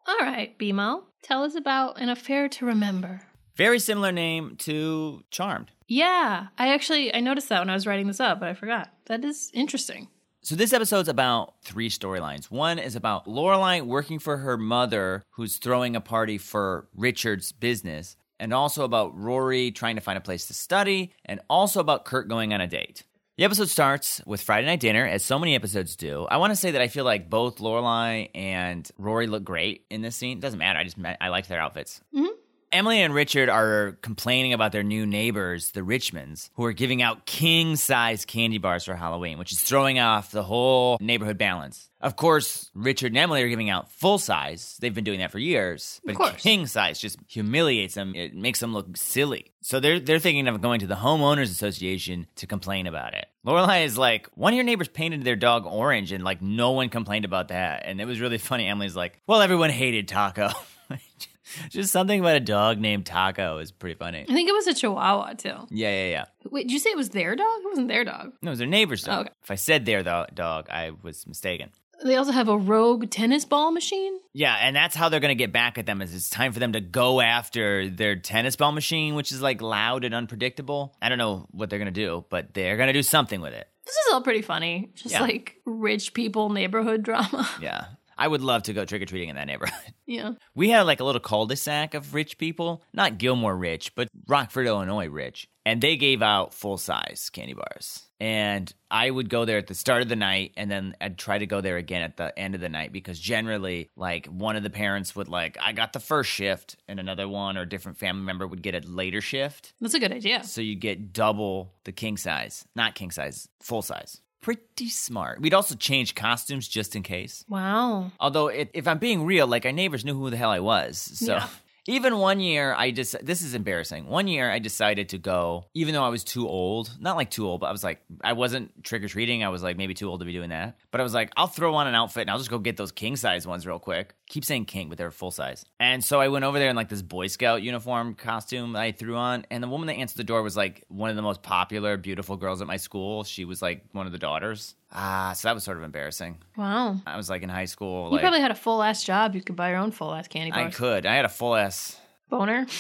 All right, BMO, tell us about an affair to remember.
Very similar name to Charmed.
Yeah, I actually I noticed that when I was writing this up, but I forgot. That is interesting.
So this episode's about three storylines. One is about Lorelai working for her mother, who's throwing a party for Richard's business, and also about Rory trying to find a place to study, and also about Kurt going on a date. The episode starts with Friday night dinner, as so many episodes do. I want to say that I feel like both Lorelai and Rory look great in this scene. It Doesn't matter. I just I liked their outfits. Mm-hmm. Emily and Richard are complaining about their new neighbors, the Richmonds, who are giving out king size candy bars for Halloween, which is throwing off the whole neighborhood balance. Of course, Richard and Emily are giving out full size. They've been doing that for years. But king size just humiliates them. It makes them look silly. So they're they're thinking of going to the homeowners association to complain about it. Lorelai is like, one of your neighbors painted their dog orange, and like no one complained about that. And it was really funny. Emily's like, well, everyone hated Taco. Just something about a dog named Taco is pretty funny.
I think it was a Chihuahua too.
Yeah, yeah, yeah.
Wait, did you say it was their dog? It wasn't their dog.
No, it was their neighbor's dog.
Oh, okay.
If I said their dog, I was mistaken.
They also have a rogue tennis ball machine.
Yeah, and that's how they're gonna get back at them. Is it's time for them to go after their tennis ball machine, which is like loud and unpredictable. I don't know what they're gonna do, but they're gonna do something with it.
This is all pretty funny. Just
Yeah.
like rich people neighborhood drama.
Yeah, I would love to go trick or treating in that neighborhood.
yeah.
We had like a little cul-de-sac of rich people, not Gilmore rich, but Rockford, Illinois rich. And they gave out full size candy bars. And I would go there at the start of the night and then I'd try to go there again at the end of the night because generally like one of the parents would like I got the first shift and another one or a different family member would get a later shift.
That's a good idea.
So you get double the king size, not king size, full size. Pretty smart. We'd also change costumes just in case.
Wow.
Although, it, if I'm being real, like our neighbors knew who the hell I was. So
Yeah.
Even one year, I just this is embarrassing. One year, I decided to go, even though I was too old. Not like too old, but I was like, I wasn't trick or treating. I was like maybe too old to be doing that. But I was like, I'll throw on an outfit and I'll just go get those king size ones real quick. Keep saying king, but they were full size. And so I went over there in like this Boy Scout uniform costume I threw on, and the woman that answered the door was like one of the most popular, beautiful girls at my school. She was like one of the daughters. Ah, so that was sort of embarrassing.
Wow.
I was like in high school.
You
like,
probably had a full ass job. You could buy your own full ass candy
bar.
I
could. I had a full ass.
Boner.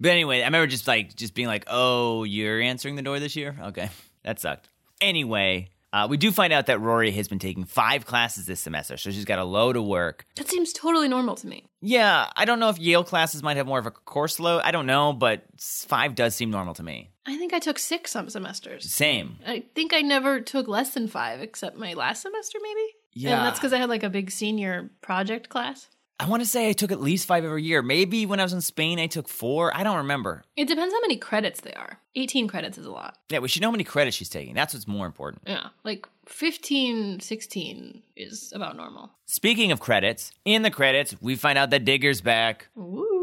But anyway, I remember just like just being like, "Oh, you're answering the door this year? Okay, that sucked." Anyway, uh, we do find out that Rory has been taking five classes this semester, so she's got a load of work.
That seems totally normal to me.
Yeah, I don't know if Yale classes might have more of a course load. I don't know, but five does seem normal to me.
I think I took six some semesters.
Same.
I think I never took less than five except my last semester, maybe.
Yeah.
And that's because I had like a big senior project class.
I want to say I took at least five every year. Maybe when I was in Spain, I took four. I don't remember.
It depends how many credits they are. 18 credits is a lot.
Yeah, we should know how many credits she's taking. That's what's more important.
Yeah. Like 15, 16 is about normal.
Speaking of credits, in the credits, we find out that Digger's back.
Ooh.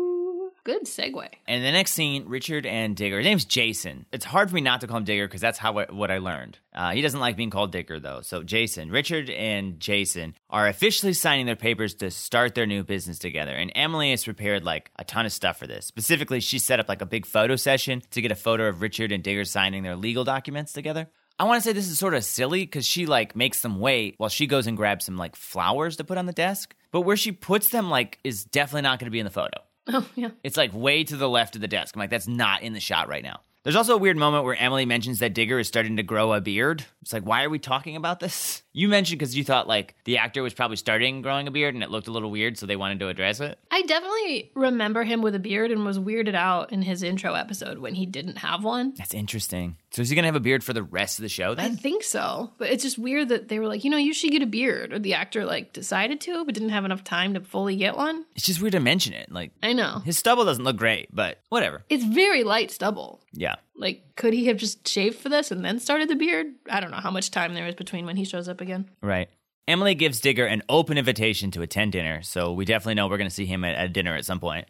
Good segue.
And the next scene, Richard and Digger. His name's Jason. It's hard for me not to call him Digger because that's how I, what I learned. Uh, he doesn't like being called Digger though. So Jason, Richard, and Jason are officially signing their papers to start their new business together. And Emily has prepared like a ton of stuff for this. Specifically, she set up like a big photo session to get a photo of Richard and Digger signing their legal documents together. I want to say this is sort of silly because she like makes them wait while she goes and grabs some like flowers to put on the desk. But where she puts them like is definitely not going to be in the photo.
Oh, yeah.
It's like way to the left of the desk. I'm like, that's not in the shot right now. There's also a weird moment where Emily mentions that Digger is starting to grow a beard. It's like, why are we talking about this? You mentioned because you thought like the actor was probably starting growing a beard and it looked a little weird, so they wanted to address it.
I definitely remember him with a beard and was weirded out in his intro episode when he didn't have one.
That's interesting. So is he gonna have a beard for the rest of the show
I think so. But it's just weird that they were like, you know, you should get a beard. Or the actor like decided to, but didn't have enough time to fully get one.
It's just weird to mention it. Like
I know.
his stubble doesn't look great, but whatever.
It's very light stubble.
Yeah.
Like, could he have just shaved for this and then started the beard? I don't know how much time there is between when he shows up again.
Right. Emily gives Digger an open invitation to attend dinner, so we definitely know we're gonna see him at, at dinner at some point.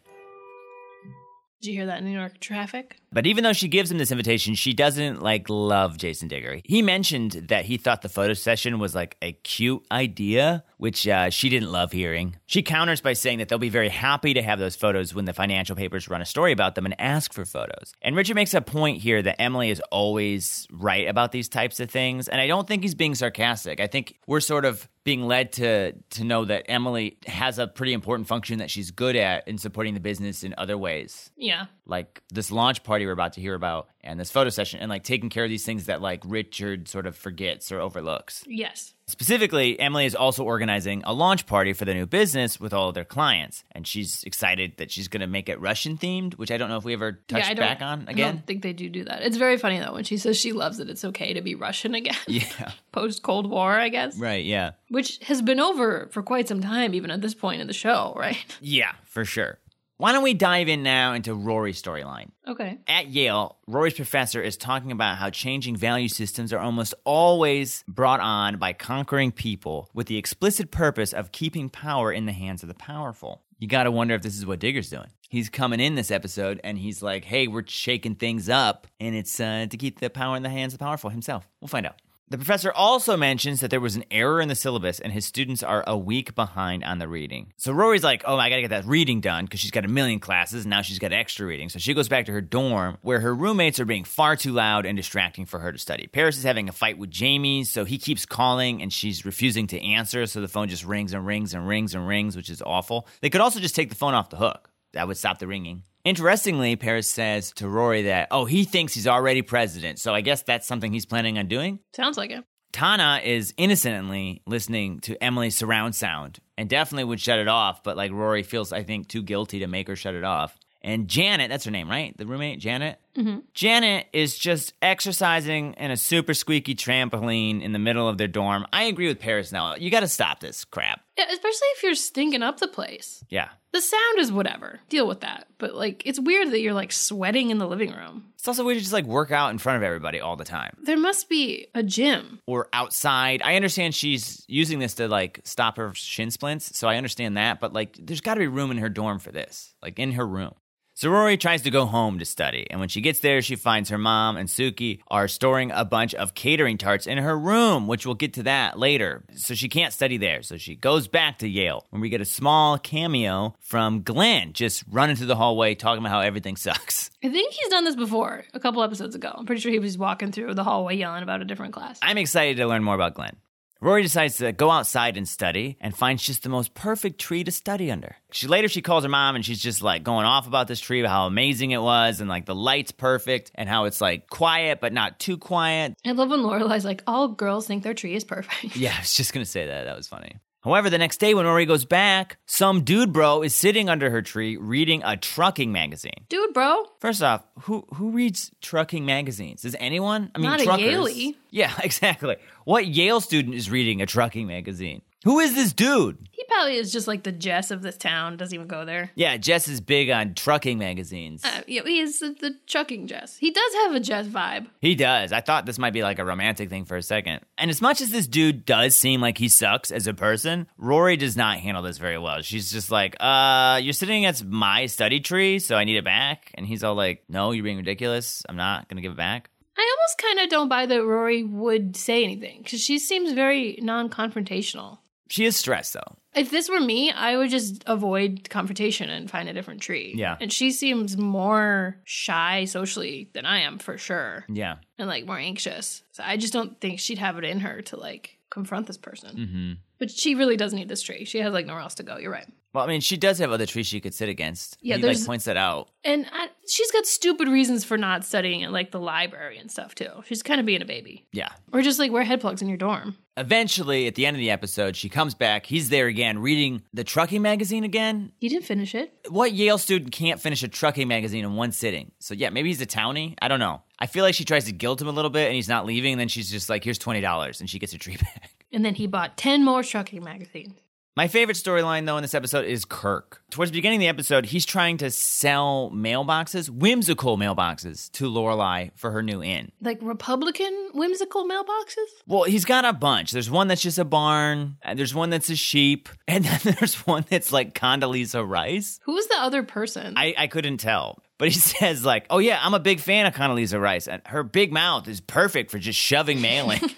Did you hear that New York traffic?
But even though she gives him this invitation, she doesn't like love Jason Digger. He mentioned that he thought the photo session was like a cute idea, which uh, she didn't love hearing. She counters by saying that they'll be very happy to have those photos when the financial papers run a story about them and ask for photos. And Richard makes a point here that Emily is always right about these types of things, and I don't think he's being sarcastic. I think we're sort of being led to to know that Emily has a pretty important function that she's good at in supporting the business in other ways
Yeah.
like this launch party we're about to hear about and this photo session and like taking care of these things that like Richard sort of forgets or overlooks.
Yes.
Specifically, Emily is also organizing a launch party for the new business with all of their clients and she's excited that she's going to make it Russian themed, which I don't know if we ever touched
yeah,
back on again.
I don't think they do do that. It's very funny though when she says she loves that it's okay to be Russian again.
Yeah.
Post Cold War, I guess.
Right, yeah.
Which has been over for quite some time, even at this point in the show, right?
Yeah, for sure. Why don't we dive in now into Rory's storyline?
Okay.
At Yale, Rory's professor is talking about how changing value systems are almost always brought on by conquering people with the explicit purpose of keeping power in the hands of the powerful. You gotta wonder if this is what Digger's doing. He's coming in this episode and he's like, hey, we're shaking things up, and it's uh, to keep the power in the hands of the powerful himself. We'll find out. The professor also mentions that there was an error in the syllabus and his students are a week behind on the reading. So Rory's like, oh, I gotta get that reading done because she's got a million classes and now she's got extra reading. So she goes back to her dorm where her roommates are being far too loud and distracting for her to study. Paris is having a fight with Jamie, so he keeps calling and she's refusing to answer. So the phone just rings and rings and rings and rings, which is awful. They could also just take the phone off the hook. That would stop the ringing. Interestingly, Paris says to Rory that, oh, he thinks he's already president. So I guess that's something he's planning on doing.
Sounds like it.
Tanna is innocently listening to Emily's surround sound and definitely would shut it off, but like Rory feels, I think, too guilty to make her shut it off. And Janet, that's her name, right? The roommate, Janet? Mm-hmm. Janet is just exercising in a super squeaky trampoline in the middle of their dorm. I agree with Paris now. You got to stop this crap.
Yeah, especially if you're stinking up the place.
Yeah.
The sound is whatever. Deal with that. But like it's weird that you're like sweating in the living room.
It's also weird to just like work out in front of everybody all the time.
There must be a gym.
or outside. I understand she's using this to like stop her shin splints, so I understand that, but like there's got to be room in her dorm for this, like in her room. So Rory tries to go home to study, and when she gets there, she finds her mom and Sookie are storing a bunch of catering tarts in her room, which we'll get to that later. So she can't study there, so she goes back to Yale, when we get a small cameo from Glenn just running through the hallway talking about how everything sucks.
I think he's done this before, a couple episodes ago. I'm pretty sure he was walking through the hallway yelling about a different class.
I'm excited to learn more about Glenn. Rory decides to go outside and study and finds just the most perfect tree to study under. She later she calls her mom and she's just like going off about this tree, how amazing it was, and like the light's perfect and how it's like quiet but not too quiet.
I love when Lorelai's like, all girls think their tree is perfect.
Yeah, I was just gonna say that. That was funny. However, the next day when Rory goes back, some dude bro is sitting under her tree reading a trucking magazine.
Dude, bro.
First off, who who reads trucking magazines? Does anyone? I mean,
Not a
truckers.
Yaley.
Yeah, exactly. What Yale student is reading a trucking magazine? Who is this dude?
He probably is just like the Jess of this town. Doesn't even go there.
Yeah, Jess is big on trucking magazines.
Uh, yeah, he is the, the chucking Jess. He does have a Jess vibe.
He does. I thought this might be like a romantic thing for a second. And as much as this dude does seem like he sucks as a person, Rory does not handle this very well. She's just like, uh, you're sitting against my study tree, so I need it back. And he's all like, no, you're being ridiculous. I'm not going to give it back.
I almost kind of don't buy that Rory would say anything because she seems very non confrontational.
She is stressed, though.
If this were me, I would just avoid confrontation and find a different tree.
Yeah.
And she seems more shy socially than I am for sure
Yeah.
and like more anxious. So I just don't think she'd have it in her to like confront this person.
hmm
But she really does need this tree. She has like nowhere else to go. You're right.
Well, I mean, she does have other trees she could sit against.
Yeah,
he like points that out.
And I, she's got stupid reasons for not studying at like the library and stuff too. She's kind of being a baby.
Yeah.
Or just like wear head plugs in your dorm.
Eventually, at the end of the episode, she comes back. He's there again, reading the trucking magazine again.
He didn't finish it.
What Yale student can't finish a trucking magazine in one sitting? So yeah, maybe he's a townie. I don't know. I feel like she tries to guilt him a little bit, and he's not leaving. And then she's just like, "Here's twenty dollars," and she gets a tree back.
And then he bought 10 more trucking magazines.
My favorite storyline, though, in this episode is Kirk. Towards the beginning of the episode, he's trying to sell mailboxes, whimsical mailboxes, to Lorelai for her new inn.
Like Republican whimsical mailboxes?
Well, he's got a bunch. There's one that's just a barn, and there's one that's a sheep, and then there's one that's like Condoleezza Rice.
Who was the other person?
I, I couldn't tell. But he says, like, oh yeah, I'm a big fan of Condoleezza Rice, and her big mouth is perfect for just shoving mail in.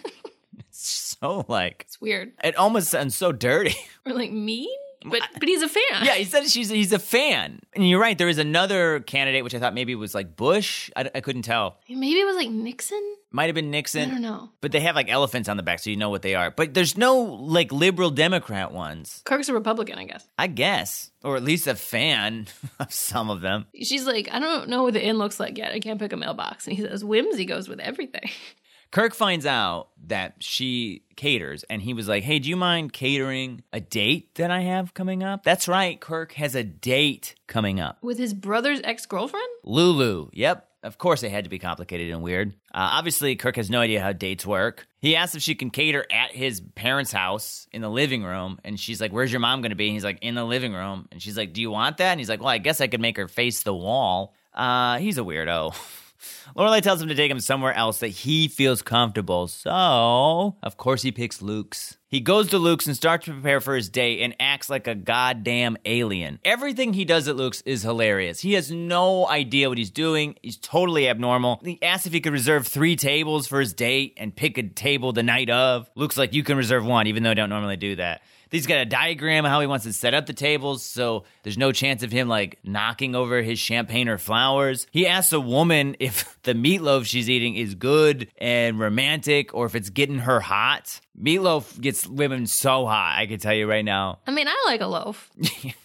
so oh, like
it's weird.
it almost sounds so dirty.
Or like mean? But but he's a fan.
yeah, he said she's he's a fan. And you're right, there is another candidate which I thought maybe was like Bush. I, I couldn't tell.
Maybe it was like Nixon?
Might have been Nixon.
I don't know.
But they have like elephants on the back, so you know what they are. But there's no like liberal Democrat ones.
Kirk's a Republican, I guess.
I guess. Or at least a fan of some of them.
She's like, I don't know what the inn looks like yet. I can't pick a mailbox. And he says, whimsy goes with everything.
Kirk finds out that she caters, and he was like, Hey, do you mind catering a date that I have coming up? That's right, Kirk has a date coming up.
With his brother's ex girlfriend?
Lulu, yep. Of course, it had to be complicated and weird. Uh, obviously, Kirk has no idea how dates work. He asks if she can cater at his parents' house in the living room, and she's like, "Where's your mom going to be?" And he's like, "In the living room." And she's like, "Do you want that?" And he's like, "Well, I guess I could make her face the wall." Uh, he's a weirdo. Lorelai tells him to take him somewhere else that he feels comfortable. So, of course, he picks Luke's. He goes to Luke's and starts to prepare for his date and acts like a goddamn alien. Everything he does at Luke's is hilarious. He has no idea what he's doing. He's totally abnormal. He asks if he could reserve three tables for his date and pick a table the night of. Luke's like, you can reserve one, even though I don't normally do that. He's got a diagram of how he wants to set up the tables, so there's no chance of him like knocking over his champagne or flowers. He asks a woman if the meatloaf she's eating is good and romantic or if it's getting her hot. Meatloaf gets women so hot, I can tell you right now.
I mean, I like a loaf.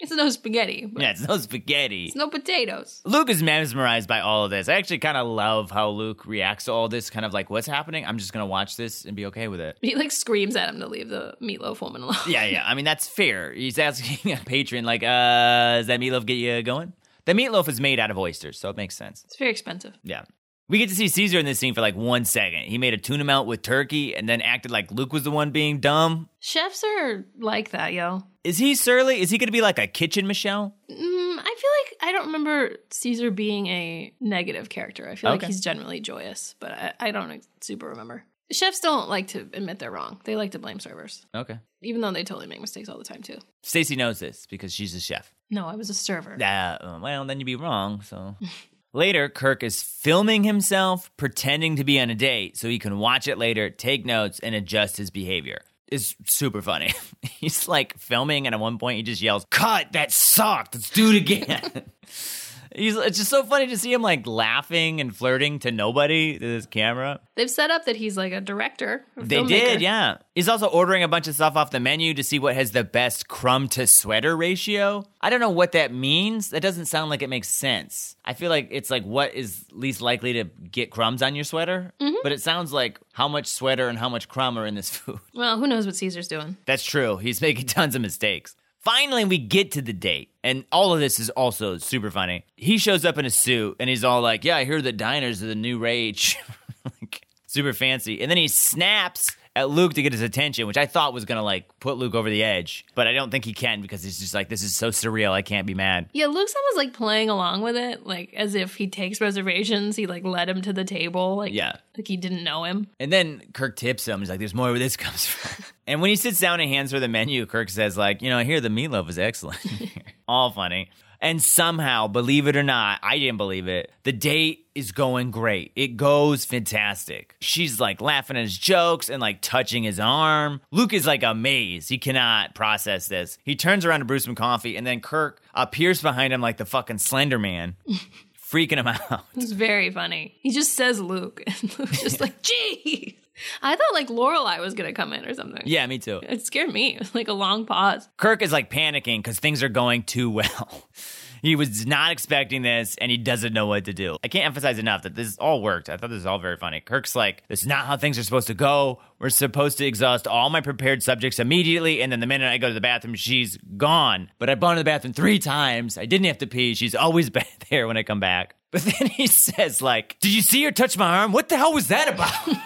it's no spaghetti,
Yeah, it's no spaghetti.
it's no potatoes.
Luke is mesmerized by all of this. I actually kind of love how Luke reacts to all this, kind of like, what's happening? I'm just going to watch this and be okay with it.
He like screams at him to leave the meatloaf woman alone.
Yeah, yeah. I mean, that's fair. He's asking a patron, like, uh, does that meatloaf get you going? The meatloaf is made out of oysters, so it makes sense.
It's very expensive.
Yeah. We get to see Caesar in this scene for like one second. He made a tuna melt with turkey and then acted like Luke was the one being dumb.
Chefs are like that, yo.
Is he surly? Is he going to be like a kitchen Michelle?
Mm, I feel like I don't remember Caesar being a negative character. I feel
Okay.
like he's generally joyous, but I, I don't super remember. Chefs don't like to admit they're wrong. They like to blame servers,
Okay.
even though they totally make mistakes all the time too.
Stacy knows this because she's a chef.
No, I was a server.
Uh, well, then you'd be wrong. So later, Kirk is filming himself pretending to be on a date so he can watch it later, take notes, and adjust his behavior. It's super funny. He's like filming, and at one point he just yells, "Cut! That sucked. Let's do it again." He's, it's just so funny to see him like laughing and flirting to nobody to this camera.
They've set up that he's like a director. a
They
filmmaker.
did, yeah. He's also ordering a bunch of stuff off the menu to see what has the best crumb to sweater ratio. I don't know what that means. That doesn't sound like it makes sense. I feel like it's like what is least likely to get crumbs on your sweater, mm-hmm. but it sounds like how much sweater and how much crumb are in this food.
Well, who knows what Caesar's doing?
That's true. He's making tons of mistakes. Finally, we get to the date, and all of this is also super funny. He shows up in a suit, and he's all like, "Yeah, I hear the diners are the new rage." like, super fancy. And then he snaps at Luke to get his attention, which I thought was gonna like put Luke over the edge, but I don't think he can because he's just like, this is so surreal. I can't be mad.
Yeah, Luke's almost like playing along with it, like as if he takes reservations. He like led him to the table, like
Yeah.
like he didn't know him.
And then Kirk tips him. He's like, "There's more where this comes from." and when he sits down and hands her the menu, Kirk says, "Like, you know, I hear the meatloaf is excellent." All funny. And somehow, believe it or not, I didn't believe it. The date is going great. It goes fantastic. She's like laughing at his jokes and like touching his arm. Luke is like amazed. He cannot process this. He turns around to Bruce McCoffey, and then Kirk appears behind him like the fucking Slender Man, freaking him out.
It's very funny. He just says Luke, and Luke's just like, "Gee." I thought like Lorelai was gonna come in or something.
Yeah, me too.
It scared me. It was like a long pause.
Kirk is like panicking because things are going too well. he was not expecting this and he doesn't know what to do. I can't emphasize enough that this all worked. I thought this was all very funny. Kirk's like, this is not how things are supposed to go. We're supposed to exhaust all my prepared subjects immediately. And then the minute I go to the bathroom, she's gone. But I've gone to the bathroom three times. I didn't have to pee. She's always been there when I come back. But then he says, like, did you see her touch my arm? What the hell was that about?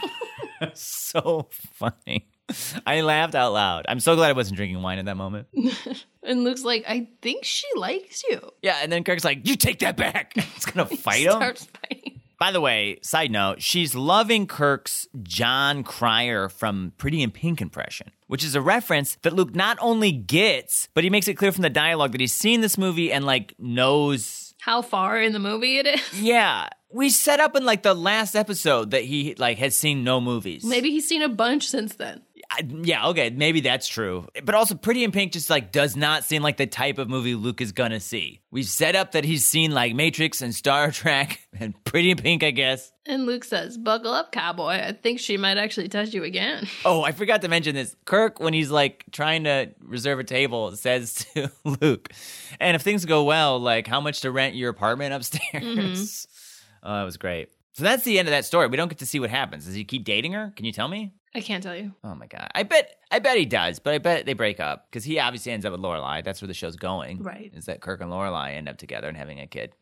so funny. I laughed out loud. I'm so glad I wasn't drinking wine at that moment.
And Luke's like, I think she likes you.
Yeah, and then Kirk's like, "You take that back." He's gonna fight him.
Starts fighting.
By the way, side note, she's loving Kirk's Jon Cryer from Pretty in Pink impression, which is a reference that Luke not only gets, but he makes it clear from the dialogue that he's seen this movie and like knows.
How far in the movie it is.
Yeah, we set up in like the last episode that he like has seen no movies.
Maybe he's seen a bunch since then.
I- yeah, okay, maybe that's true. But also, Pretty in Pink just like does not seem like the type of movie Luke is gonna see. We've set up that he's seen like Matrix and Star Trek and Pretty in Pink, I guess.
And Luke says, Buckle up, cowboy. I think she might actually touch you again.
Oh, I forgot to mention this. Kirk, when he's like trying to reserve a table, says to Luke, and if things go well, like how much to rent your apartment upstairs? Mm-hmm. Oh, that was great. So that's the end of that story. We don't get to see what happens. Does he keep dating her? Can you tell me?
I can't tell you.
Oh my god. I bet I bet he does, but I bet they break up because he obviously ends up with Lorelai. That's where the show's going.
Right.
Is that Kirk and Lorelai end up together and having a kid.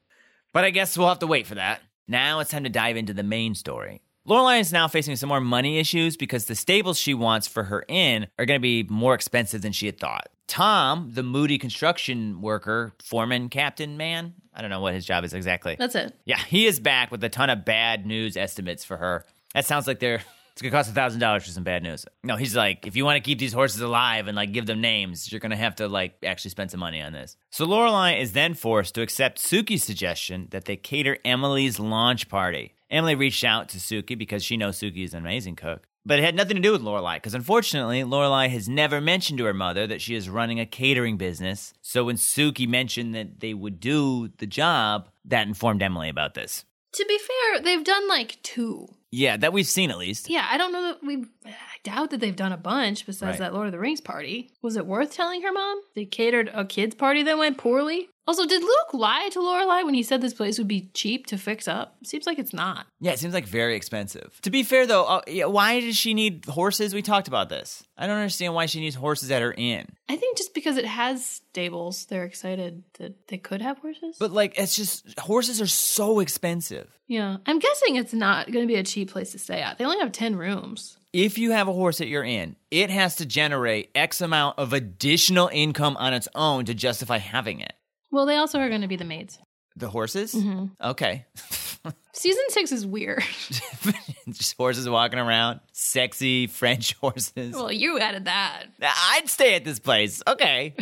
But I guess we'll have to wait for that. Now it's time to dive into the main story. Lorelai is now facing some more money issues because the stables she wants for her inn are going to be more expensive than she had thought. Tom, the moody construction worker, foreman, captain, man, I don't know what his job is exactly.
That's it.
Yeah, he is back with a ton of bad news estimates for her. That sounds like they're it's gonna cost a thousand dollars for some bad news. No, he's like, if you want to keep these horses alive and like give them names, you're gonna have to like actually spend some money on this. So Lorelai is then forced to accept Sookie's suggestion that they cater Emily's launch party. Emily reached out to Sookie because she knows Sookie is an amazing cook. But it had nothing to do with Lorelai, because unfortunately, Lorelai has never mentioned to her mother that she is running a catering business. So when Sookie mentioned that they would do the job, that informed Emily about this.
To be fair, they've done like two.
Yeah, that we've seen at least.
Yeah, I don't know that we. I doubt that they've done a bunch besides
Right.
that Lord of the Rings party. Was it worth telling her mom? They catered a kids' party that went poorly. Also, did Luke lie to Lorelai when he said this place would be cheap to fix up? Seems like it's not.
Yeah, it seems like very expensive. To be fair, though, uh, yeah, why does she need horses? We talked about this. I don't understand why she needs horses at her inn.
I think just because it has stables, they're excited that they could have horses.
But like, it's just horses are so expensive.
yeah, I'm guessing it's not going to be a cheap place to stay at. They only have 10 rooms.
If you have a horse at your inn, it has to generate X amount of additional income on its own to justify having it.
Well, they also are going to be the maids.
The horses?
Mm-hmm.
Okay.
Season six is weird.
just horses walking around, sexy French horses.
well, you added that.
I'd stay at this place. Okay.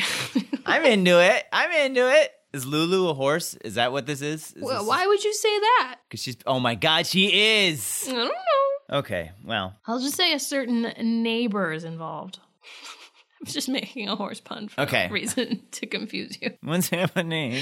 I'm into it. I'm into it. Is Lulu a horse? Is that what this is? is
Well, why would you say that?
Because she's. Oh my God, she is.
I don't know.
Okay, well,
I'll just say a certain neighbor is involved. I'm just making a horse pun for
Okay.
no reason to confuse you.
what's happening?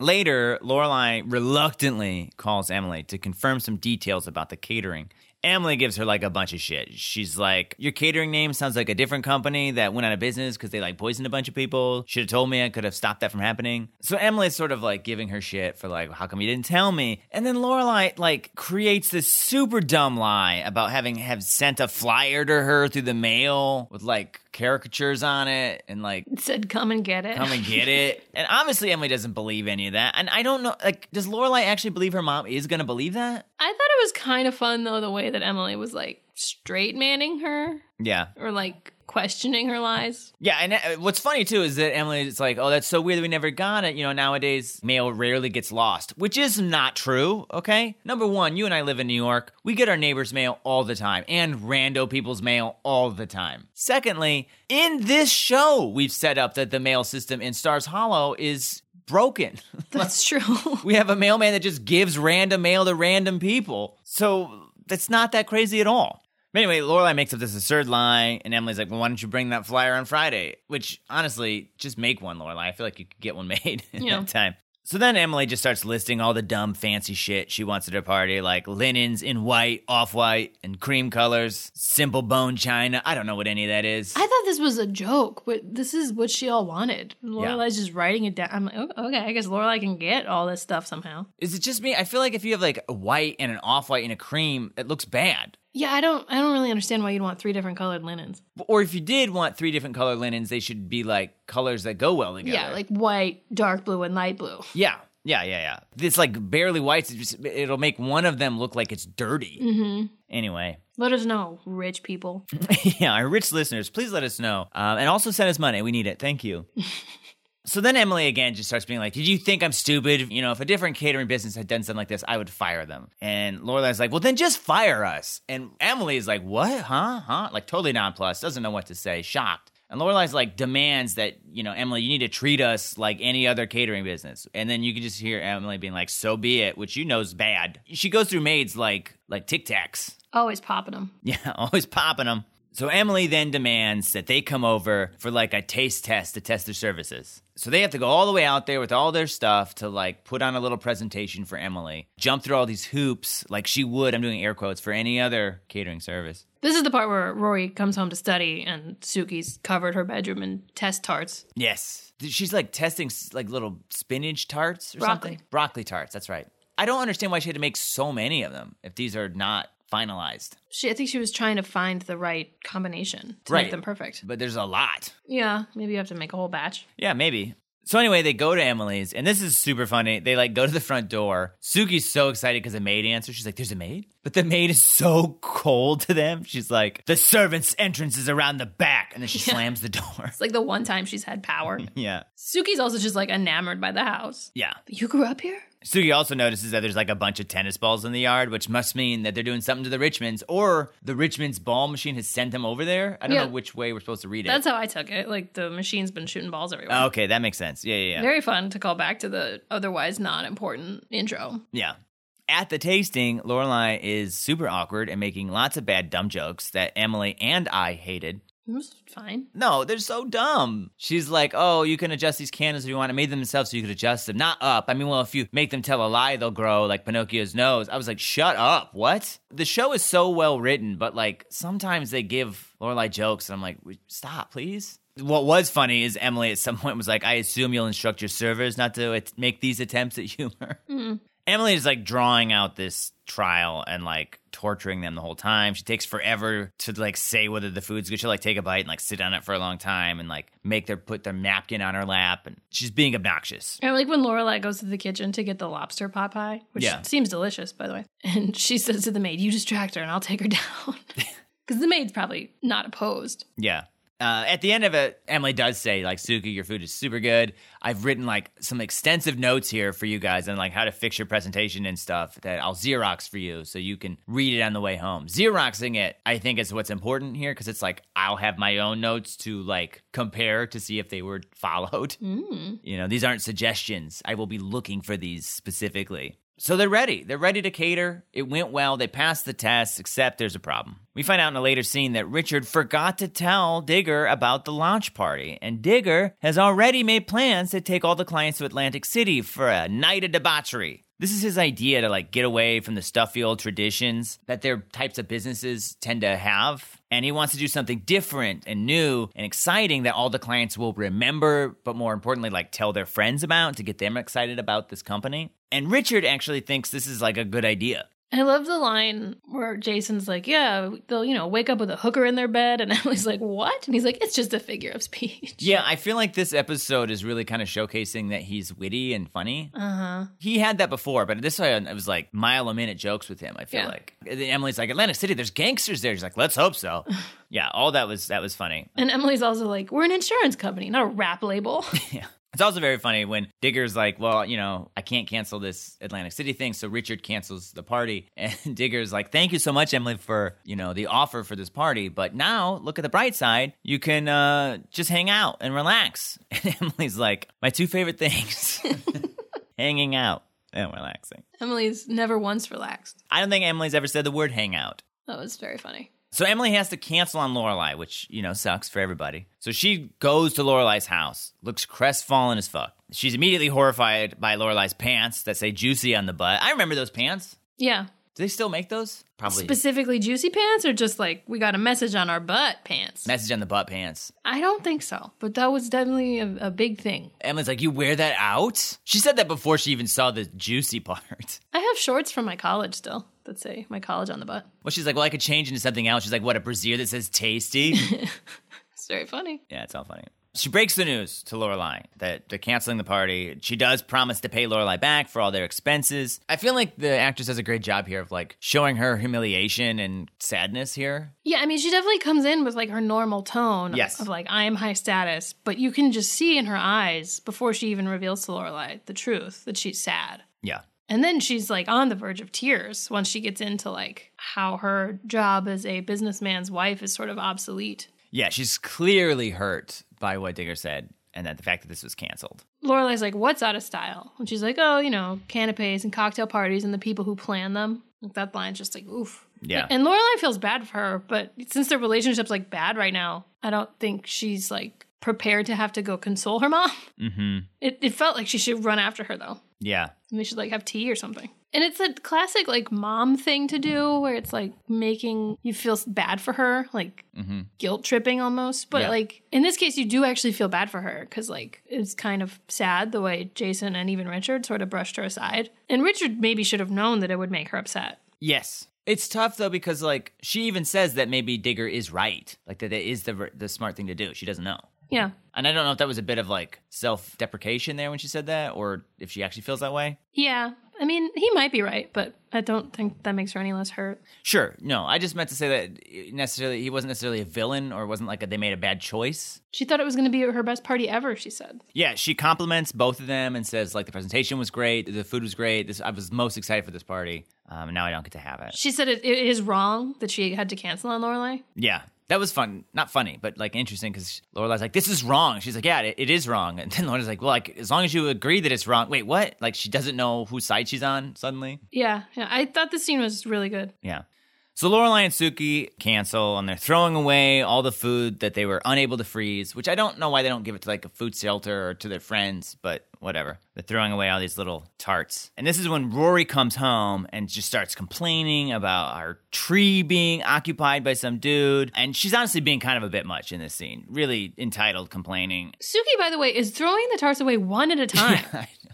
Later, Lorelai reluctantly calls Emily to confirm some details about the catering. Emily gives her like a bunch of shit. She's like, Your catering name sounds like a different company that went out of business because they like poisoned a bunch of people. Should have told me I could have stopped that from happening. So Emily's sort of like giving her shit for like, How come you didn't tell me? And then Lorelai like creates this super dumb lie about having have sent a flyer to her through the mail with like caricatures on it and like
It said, come and get it.
come and get it. And obviously Emily doesn't believe any of that. And I don't know like does Lorelai actually believe her mom is gonna believe that?
I thought it was kind of fun, though, the way that Emily was like, straight manning her
Yeah.
or like questioning her lies.
Yeah, and uh, what's funny too is that Emily is like, "Oh, that's so weird that we never got it." You know, nowadays mail rarely gets lost, which is not true. Okay, number one, you and I live in New York. We get our neighbors' mail all the time, and rando people's mail all the time. Secondly, in this show, we've set up that the mail system in Stars Hollow is broken.
That's true.
we have a mailman that just gives random mail to random people, so that's not that crazy at all. But anyway, Lorelai makes up this absurd lie, and Emily's like, "Well, why don't you bring that flyer on Friday?" Which, honestly, just make one, Lorelai. I feel like you could get one made in
Yeah.
that time. So then Emily just starts listing all the dumb, fancy shit she wants at her party, like linens in white, off white, and cream colors, simple bone china. I don't know what any of that is.
I thought this was a joke, but this is what she all wanted. Lorelai's just writing it down. I'm like, "Oh, okay, I guess Lorelai can get all this stuff somehow.
is it just me? I feel like if you have like a white and an off white and a cream, it looks bad.
Yeah, I don't I don't really understand why you'd want three different colored linens.
Or if you did want three different color linens, they should be like colors that go well together.
Yeah, like white, dark blue, and light blue.
yeah, yeah, yeah, yeah. It's like barely white. It's just- It'll make one of them look like it's dirty.
Mm-hmm.
Anyway,
Let us know, rich people.
yeah, our rich listeners, please let us know, um, and also send us money. We need it. Thank you. So then Emily again just starts being like, "Did you think I'm stupid? You know, if a different catering business had done something like this, I would fire them." And Lorelai's like, "Well, then just fire us." And Emily is like, "What? Huh? Huh?" Like totally nonplussed, doesn't know what to say, shocked. And Lorelai's like demands that you know, Emily, you need to treat us like any other catering business. And then you can just hear Emily being like, "So be it," which you know is bad. She goes through maids like like Tic Tacs.
Always popping them.
Yeah, always popping them. So Emily then demands that they come over for like a taste test to test their services. So they have to go all the way out there with all their stuff to like put on a little presentation for Emily, jump through all these hoops like she would, I'm doing air quotes, for any other catering service.
This is the part where Rory comes home to study and Sookie's covered her bedroom in test tarts.
Yes. She's like testing like little spinach tarts or
Broccoli.
something. Broccoli tarts, that's right. I don't understand why she had to make so many of them if these are not finalized.
She, I think she was trying to find the right combination to
Right.
make them perfect.
But there's a lot.
Yeah, maybe you have to make a whole batch.
Yeah, maybe. So anyway, they go to Emily's, and this is super funny. They like go to the front door. Sookie's so excited because the maid answers. She's like, "There's a maid," but the maid is so cold to them. She's like, "The servants' entrance is around the back," and then she slams the door.
It's like the one time she's had power.
yeah,
Sookie's also just like enamored by the house.
yeah.
You grew up here?
Sookie also notices that there's like a bunch of tennis balls in the yard, which must mean that they're doing something to the Richmonds, or the Richmonds ball machine has sent them over there. I don't
Yeah.
know which way we're supposed to read it.
That's how I took it. Like the machine's been shooting balls everywhere.
Oh, okay, that makes sense. Yeah, yeah, yeah.
Very fun to call back to the otherwise not important intro.
Yeah. At the tasting, Lorelai is super awkward and making lots of bad dumb jokes that Emily and I hated.
It was fine.
No, they're so dumb. She's like, "Oh, you can adjust these candles if you want. I made them myself so you could adjust them, not up. I mean, well, if you make them tell a lie, they'll grow like Pinocchio's nose." I was like, "Shut up! What?" The show is so well written, but like sometimes they give Lorelai jokes, and I'm like, "Stop, please." What was funny is Emily at some point was like, "I assume you'll instruct your servers not to make these attempts at humor." Emily is like drawing out this trial and like torturing them the whole time. She takes forever to like say whether the food's good. She'll like take a bite and like sit on it for a long time and like make their put their napkin on her lap and she's being obnoxious.
I like when Lorelai goes to the kitchen to get the lobster pot pie, which
Yeah.
seems delicious, by the way. And she says to the maid, You distract her and I'll take her down. Because the maid's probably not opposed.
Yeah. Uh, at the end of it, Emily does say, like, Sookie, your food is super good. I've written like some extensive notes here for you guys on like how to fix your presentation and stuff that I'll Xerox for you so you can read it on the way home. Xeroxing it, I think, is what's important here because it's like I'll have my own notes to like compare to see if they were followed. You know, these aren't suggestions. I will be looking for these specifically. So they're ready. They're ready to cater. It went well. They passed the test, except there's a problem. We find out in a later scene that Richard forgot to tell Digger about the launch party, and Digger has already made plans to take all the clients to Atlantic City for a night of debauchery. This is his idea to like get away from the stuffy old traditions that their types of businesses tend to have. And he wants to do something different and new and exciting that all the clients will remember, but more importantly, like tell their friends about to get them excited about this company. And Richard actually thinks this is like a good idea.
I love the line where Jason's like, "Yeah, they'll you know wake up with a hooker in their bed," and Emily's like, "What?" And he's like, "It's just a figure of speech."
Yeah, I feel like this episode is really kind of showcasing that he's witty and funny.
Uh huh.
He had that before, but this one it was like mile a minute jokes with him. I feel
Yeah.
like And Emily's like Atlantic City. There's gangsters there. She's like, let's hope so. yeah, all that was that was funny.
And Emily's also like, "We're an insurance company, not a rap label."
Yeah. It's also very funny when Digger's like, well, you know, I can't cancel this Atlantic City thing, so Richard cancels the party. And Digger's like, thank you so much, Emily, for, you know, the offer for this party. But now, look at the bright side. You can uh, just hang out and relax. And Emily's like, my two favorite things hanging out and relaxing.
Emily's never once relaxed.
I don't think Emily's ever said the word hangout.
That was very funny.
So Emily has to cancel on Lorelai, which you know sucks for everybody. So she goes to Lorelai's house, looks crestfallen as fuck. She's immediately horrified by Lorelai's pants that say "juicy" on the butt. I remember those pants.
Yeah.
Do they still make those? Probably.
Specifically juicy pants or just like we got a message on our butt pants?
Message on the butt pants.
I don't think so, but that was definitely a, a big thing.
Emily's like, "You wear that out?" She said that before she even saw the juicy part.
I have shorts from my college still that say my college on the butt.
Well, she's like, "Well, I could change into something else." She's like, "What? A brassiere that says tasty?"
It's very funny.
Yeah, it's all funny. She breaks the news to Lorelai that they're canceling the party. She does promise to pay Lorelai back for all their expenses. I feel like the actress does a great job here of like showing her humiliation and sadness here.
Yeah, I mean, she definitely comes in with like her normal tone
Yes.
of like, I am high status, but you can just see in her eyes before she even reveals to Lorelai the truth that she's sad.
Yeah.
And then she's like on the verge of tears once she gets into like how her job as a businessman's wife is sort of obsolete.
Yeah, she's clearly hurt by what Digger said and that the fact that this was canceled.
Lorelai's like, "What's out of style?" And she's like, "Oh, you know, canapes and cocktail parties and the people who plan them." Like that line's just like, "Oof."
Yeah.
And Lorelai feels bad for her, but since their relationship's like bad right now, I don't think she's like prepared to have to go console her mom.
Mm-hmm.
It, it felt like she should run after her though.
Yeah.
And they should like have tea or something. And it's a classic like mom thing to do where it's like making you feel bad for her, like
Mm-hmm.
guilt tripping almost. But
Yeah.
like in this case, you do actually feel bad for her because like it's kind of sad the way Jason and even Richard sort of brushed her aside. And Richard maybe should have known that it would make her upset.
Yes. It's tough though because like she even says that maybe Digger is right, like that it is the the smart thing to do. She doesn't know,
Yeah.
and I don't know if that was a bit of like self deprecation there when she said that, or if she actually feels that way.
Yeah. I mean, he might be right, but I don't think that makes her any less hurt.
Sure, no, I just meant to say that necessarily he wasn't necessarily a villain, or wasn't like a, they made a bad choice.
She thought it was going to be her best party ever, she said.
Yeah, she compliments both of them and says like the presentation was great, the food was great. This I was most excited for this party. Um, and now I don't get to have it.
She said it, it is wrong that she had to cancel on Lorelai.
Yeah, that was fun. Not funny, but like interesting because Lorelai's like, "This is wrong." She's like, "Yeah, it, it is wrong." And then Lorelai's like, "Well, like as long as you agree that it's wrong." Wait, what? Like she doesn't know whose side she's on suddenly.
Yeah, yeah. I thought this scene was really good.
Yeah. So Lorelai and Sookie cancel, and they're throwing away all the food that they were unable to freeze. Which I don't know why they don't give it to like a food shelter or to their friends, but whatever. They're throwing away all these little tarts, and this is when Rory comes home and just starts complaining about our tree being occupied by some dude, and she's honestly being kind of a bit much in this scene. Really entitled complaining.
Sookie, by the way, is throwing the tarts away one at a time.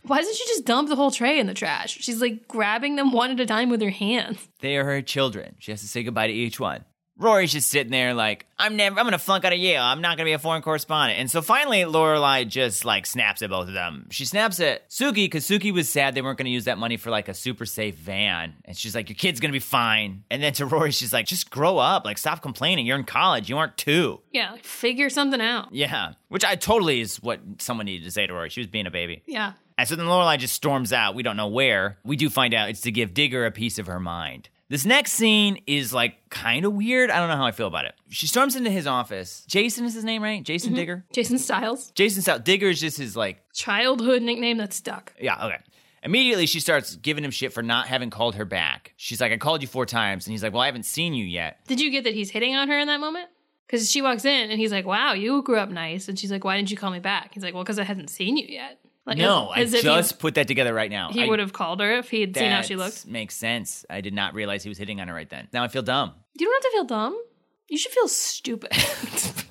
Why doesn't she just dump the whole tray in the trash? She's like grabbing them one at a time with her hands.
They are her children. She has to say goodbye to each one. Rory's just sitting there like, I'm never, I'm gonna flunk out of Yale. I'm not gonna be a foreign correspondent. And so finally, Lorelai just like snaps at both of them. She snaps at Sookie because Sookie was sad they weren't gonna use that money for like a super safe van. And she's like, your kid's gonna be fine. And then to Rory, she's like, just grow up. Like, stop complaining. You're in college. You aren't two.
Yeah, like figure something out.
Yeah. Which I totally is what someone needed to say to Rory. She was being a baby.
Yeah.
And so then Lorelai just storms out. We don't know where. We do find out it's to give Digger a piece of her mind. This next scene is like kind of weird. I don't know how I feel about it. She storms into his office. Jason is his name, right? Jason mm-hmm. Digger.
Jason Stiles,
Jason Stout. Digger is just his like
childhood nickname that stuck.
yeah okay. Immediately she starts giving him shit for not having called her back. She's like, I called you four times, and he's like, Well, I haven't seen you yet.
Did you get that he's hitting on her in that moment? Because she walks in and he's like, "Wow, you grew up nice," and she's like, "Why didn't you call me back?" He's like, "Well, because I hadn't seen you yet." Like,
No,
as
I
if
just put that together right now.
he,
I-
would have called her if he had seen how she
that
looked.
Makes sense. I did not realize he was hitting on her right then. Now I feel dumb.
You don't have to feel dumb. You should feel stupid.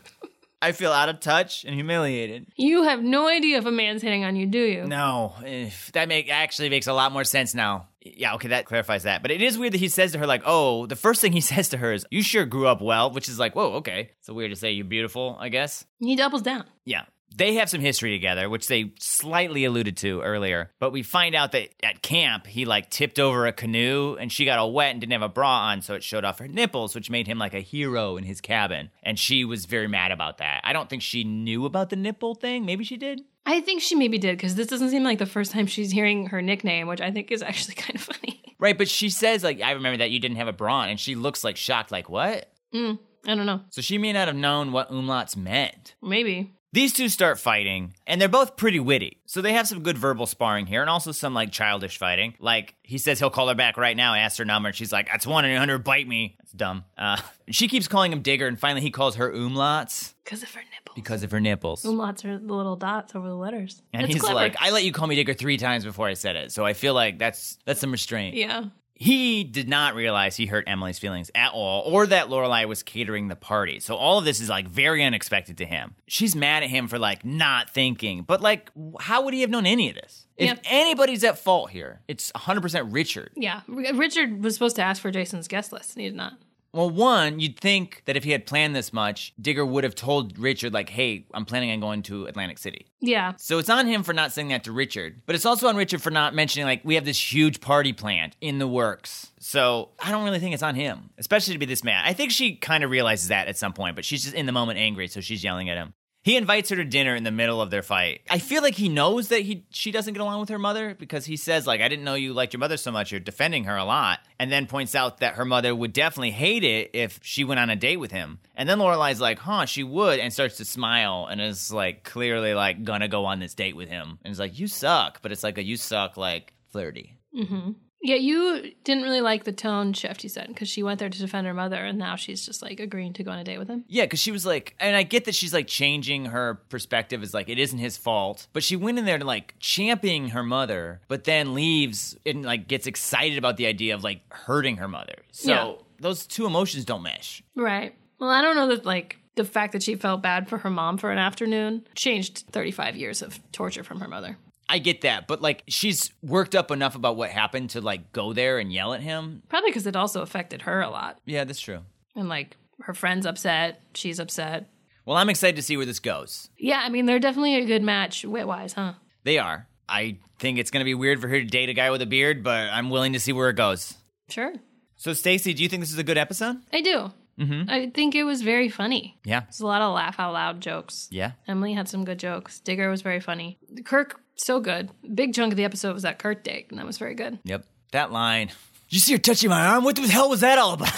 I feel out of touch and humiliated.
you have no idea if a man's hitting on you, do you?
No, eh, that make actually makes a lot more sense now. Yeah, okay, that clarifies that. But it is weird that he says to her, like, oh, the first thing he says to her is, you sure grew up well, which is like, whoa, okay. It's weird to say you're beautiful, I guess.
He doubles down.
Yeah. They have some history together, which they slightly alluded to earlier. But we find out that at camp, he like tipped over a canoe and she got all wet and didn't have a bra on, so it showed off her nipples, which made him like a hero in his cabin. And she was very mad about that. I don't think she knew about the nipple thing. Maybe she did.
I think she maybe did because this doesn't seem like the first time she's hearing her nickname, which I think is actually kind of funny.
Right, but she says, like, I remember that you didn't have a bra on, and she looks like shocked, like, what?
Mm, I don't know.
So she may not have known what umlauts meant.
Maybe.
These two start fighting, and they're both pretty witty. So they have some good verbal sparring here, and also some like childish fighting. Like he says he'll call her back right now, ask her number, and she's like, "That's one eight hundred, bite me." That's dumb. Uh, she keeps calling him Digger, and finally he calls her umlauts
Because of her nipples.
because of her nipples.
Umlauts are the little dots over the letters.
and he's
clever.
like, "I let you call me Digger three times before I said it, so I feel like that's that's some restraint."
yeah.
He did not realize he hurt Emily's feelings at all, or that Lorelai was catering the party. So all of this is like very unexpected to him. She's mad at him for like not thinking, but like, how would he have known any of this? If
Yeah.
anybody's at fault here, it's 100% Richard.
Yeah. R- Richard was supposed to ask for Jason's guest list, and he did not.
Well, one, you'd think that if he had planned this much, Digger would have told Richard, like, hey, I'm planning on going to Atlantic City.
Yeah.
So it's on him for not saying that to Richard, but it's also on Richard for not mentioning like we have this huge party planned in the works. So I don't really think it's on him, especially to be this mad. I think she kind of realizes that at some point, but she's just in the moment angry, so she's yelling at him. He invites her to dinner in the middle of their fight. I feel like he knows that he she doesn't get along with her mother because he says like I didn't know you liked your mother so much. You're defending her a lot, and then points out that her mother would definitely hate it if she went on a date with him. And then Lorelai's like, "Huh, she would," and starts to smile and is like clearly like gonna go on this date with him. And it's like, "You suck," but it's like a "you suck" like flirty.
Mm-hmm. Yeah, you didn't really like the tone shift, you said, because she went there to defend her mother, and now she's just like agreeing to go on a date with him.
Yeah, because she was like, and I get that she's like changing her perspective is like it isn't his fault, but she went in there to like championing her mother, but then leaves and like gets excited about the idea of like hurting her mother. So
Yeah.
those two emotions don't mesh.
Right. Well, I don't know that like the fact that she felt bad for her mom for an afternoon changed 35 years of torture from her mother.
I get that, but like she's worked up enough about what happened to like go there and yell at him.
Probably because it also affected her a lot.
Yeah, that's true.
And like her friend's upset, she's upset.
Well, I'm excited to see where this goes.
Yeah, I mean, they're definitely a good match wit wise, huh?
They are. I think it's going to be weird for her to date a guy with a beard, but I'm willing to see where it goes.
Sure.
So, Stacey, do you think this is a good episode?
I do. Mm-hmm. I think it was very funny.
Yeah.
There's a lot of laugh out loud jokes.
Yeah.
Emily had some good jokes. Digger was very funny. Kirk, so good. Big chunk of the episode was that Kirk date, and that was very good.
Yep. That line. You see her touching my arm? What the hell was that all about?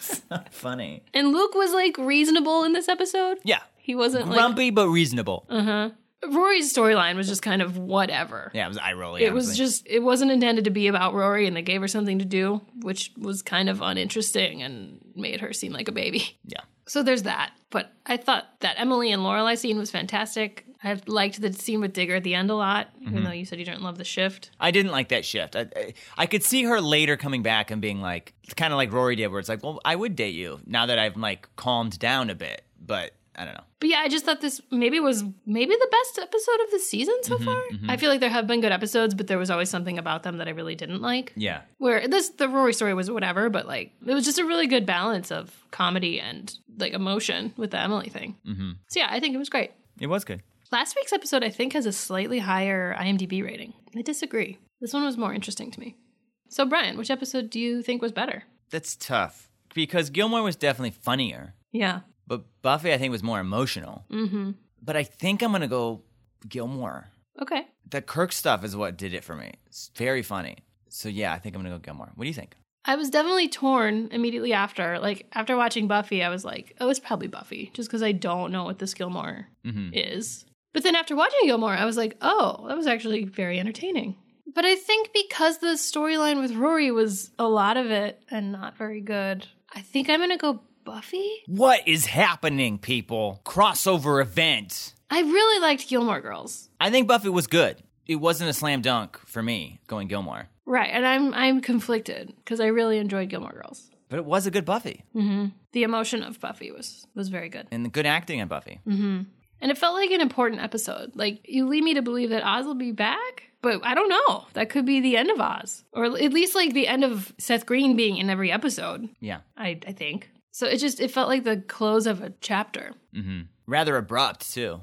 so funny.
And Luke was like reasonable in this episode.
Yeah.
He wasn't like
Grumpy but reasonable. Uh huh.
Rory's storyline was just kind of whatever.
Yeah, it was eye rolling.
It was just it wasn't intended to be about Rory and they gave her something to do, which was kind of uninteresting and made her seem like a baby.
Yeah.
So there's that. But I thought that Emily and Lorelai scene was fantastic. I liked the scene with Digger at the end a lot, even mm-hmm. though you said you didn't love the shift.
I didn't like that shift. I, I, I could see her later coming back and being like, it's kind of like Rory did, where it's like, well, I would date you now that I've like calmed down a bit. But I don't know.
But yeah, I just thought this maybe was maybe the best episode of the season so mm-hmm, far. Mm-hmm. I feel like there have been good episodes, but there was always something about them that I really didn't like.
Yeah.
Where this the Rory story was whatever, but like it was just a really good balance of comedy and like emotion with the Emily thing. Mm-hmm. So yeah, I think it was great.
It was good.
Last week's episode I think has a slightly higher IMDb rating. I disagree. This one was more interesting to me. So Bryan, which episode do you think was better?
That's tough because Gilmore was definitely funnier,
Yeah.
but Buffy, I think, was more emotional. Mm-hmm. But I think I'm going to go Gilmore.
Okay.
The Kirk stuff is what did it for me. It's very funny. So yeah, I think I'm going to go Gilmore. What do you think?
I was definitely torn immediately after. Like after watching Buffy, I was like, "Oh, it's probably Buffy," just because I don't know what this Gilmore is. But then after watching Gilmore, I was like, "Oh, that was actually very entertaining." But I think because the storyline with Rory was a lot of it and not very good, I think I'm gonna go Buffy.
What is happening, people? Crossover event.
I really liked Gilmore Girls,
I think Buffy was good. It wasn't a slam dunk for me going Gilmore,
right? And I'm I'm conflicted because I really enjoyed Gilmore Girls.
but it was a good Buffy mm-hmm.
The emotion of Buffy was was very good.
and the good acting in Buffy. Mm-hmm.
And it felt like an important episode. Like, you lead me to believe that Oz will be back. But I don't know. That could be the end of Oz, or at least like the end of Seth Green being in every episode.
Yeah.
I I think. So it just it felt like the close of a chapter.
Mm-hmm. Rather abrupt too.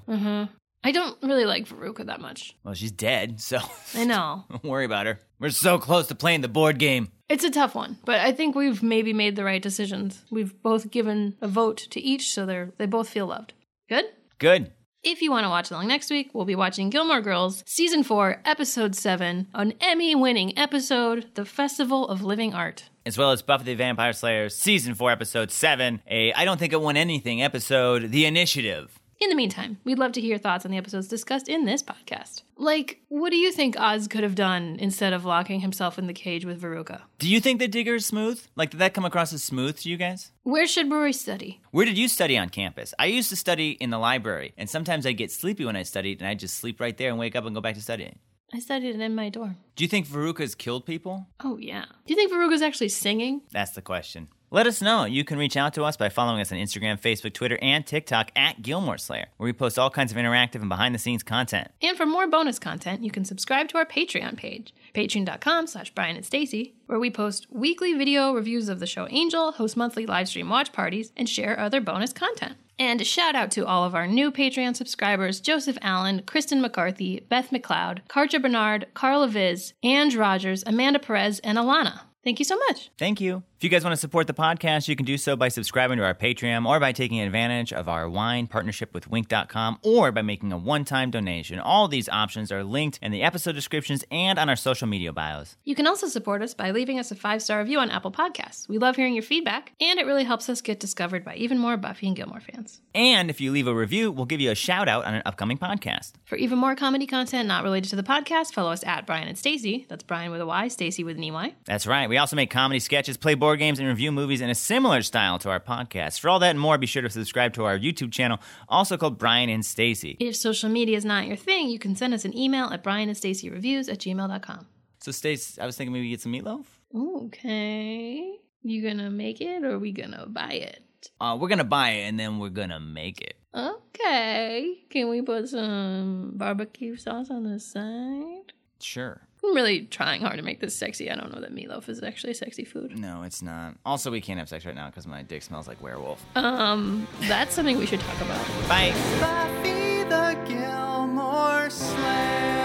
I don't really like Veruca that much.
Well, she's dead, so
I know.
don't worry about her. We're so close to playing the board game.
It's a tough one, but I think we've maybe made the right decisions. We've both given a vote to each, so they're they both feel loved. Good?
Good.
If you want to watch along next week, we'll be watching Gilmore Girls, Season 4, Episode 7, an Emmy winning episode, The Festival of Living Art.
As well as Buffy the Vampire Slayer season four, episode seven. A I don't think it won anything episode, The Initiative.
In the meantime, we'd love to hear your thoughts on the episodes discussed in this podcast. Like, what do you think Oz could have done instead of locking himself in the cage with Veruca?
Do you think the digger is smooth? Like, did that come across as smooth to you guys?
Where should Rory study?
Where did you study on campus? I used to study in the library, and sometimes I get sleepy when I studied, and I just sleep right there and wake up and go back to studying.
I studied it in my dorm.
Do you think Veruca's killed people?
Oh, yeah. Do you think Veruca's actually singing?
That's the question. Let us know. You can reach out to us by following us on Instagram, Facebook, Twitter, and TikTok at Gilmore Slayer, where we post all kinds of interactive and behind the scenes content.
And for more bonus content, you can subscribe to our Patreon page, patreon.com slash Bryan and Stacey, where we post weekly video reviews of the show Angel, host monthly live stream watch parties, and share other bonus content. And a shout out to all of our new Patreon subscribers Joseph Allen, Kristen McCarthy, Beth McLeod, Karja Bernard, Carla Viz, Ange Rogers, Amanda Perez, and Alana. Thank you so much.
Thank you. If you guys want to support the podcast, you can do so by subscribing to our Patreon or by taking advantage of our wine partnership with Winc.com or by making a one time donation. All these options are linked in the episode descriptions and on our social media bios.
You can also support us by leaving us a five star review on Apple Podcasts. We love hearing your feedback, and it really helps us get discovered by even more Buffy and Gilmore fans.
And if you leave a review, we'll give you a shout out on an upcoming podcast.
For even more comedy content not related to the podcast, follow us at Bryan and Stacey. That's Bryan with a Y, Stacey with an EY.
That's right. We also make comedy sketches, play board games, and review movies in a similar style to our podcast. For all that and more, be sure to subscribe to our YouTube channel, also called Bryan and Stacey.
If social media is not your thing, you can send us an email at brianandstacyreviews at gmail.com.
So, Stace, I was thinking maybe we get some meatloaf.
Okay. You gonna make it or we gonna buy it?
Uh, we're gonna buy it and then we're gonna make it.
Okay. Can we put some barbecue sauce on the side?
Sure.
I'm really trying hard to make this sexy. I don't know that meatloaf is actually sexy food.
No, it's not. Also, we can't have sex right now because my dick smells like werewolf.
Um, that's something we should talk about.
Bye.
Buffy the Gilmore Slayer.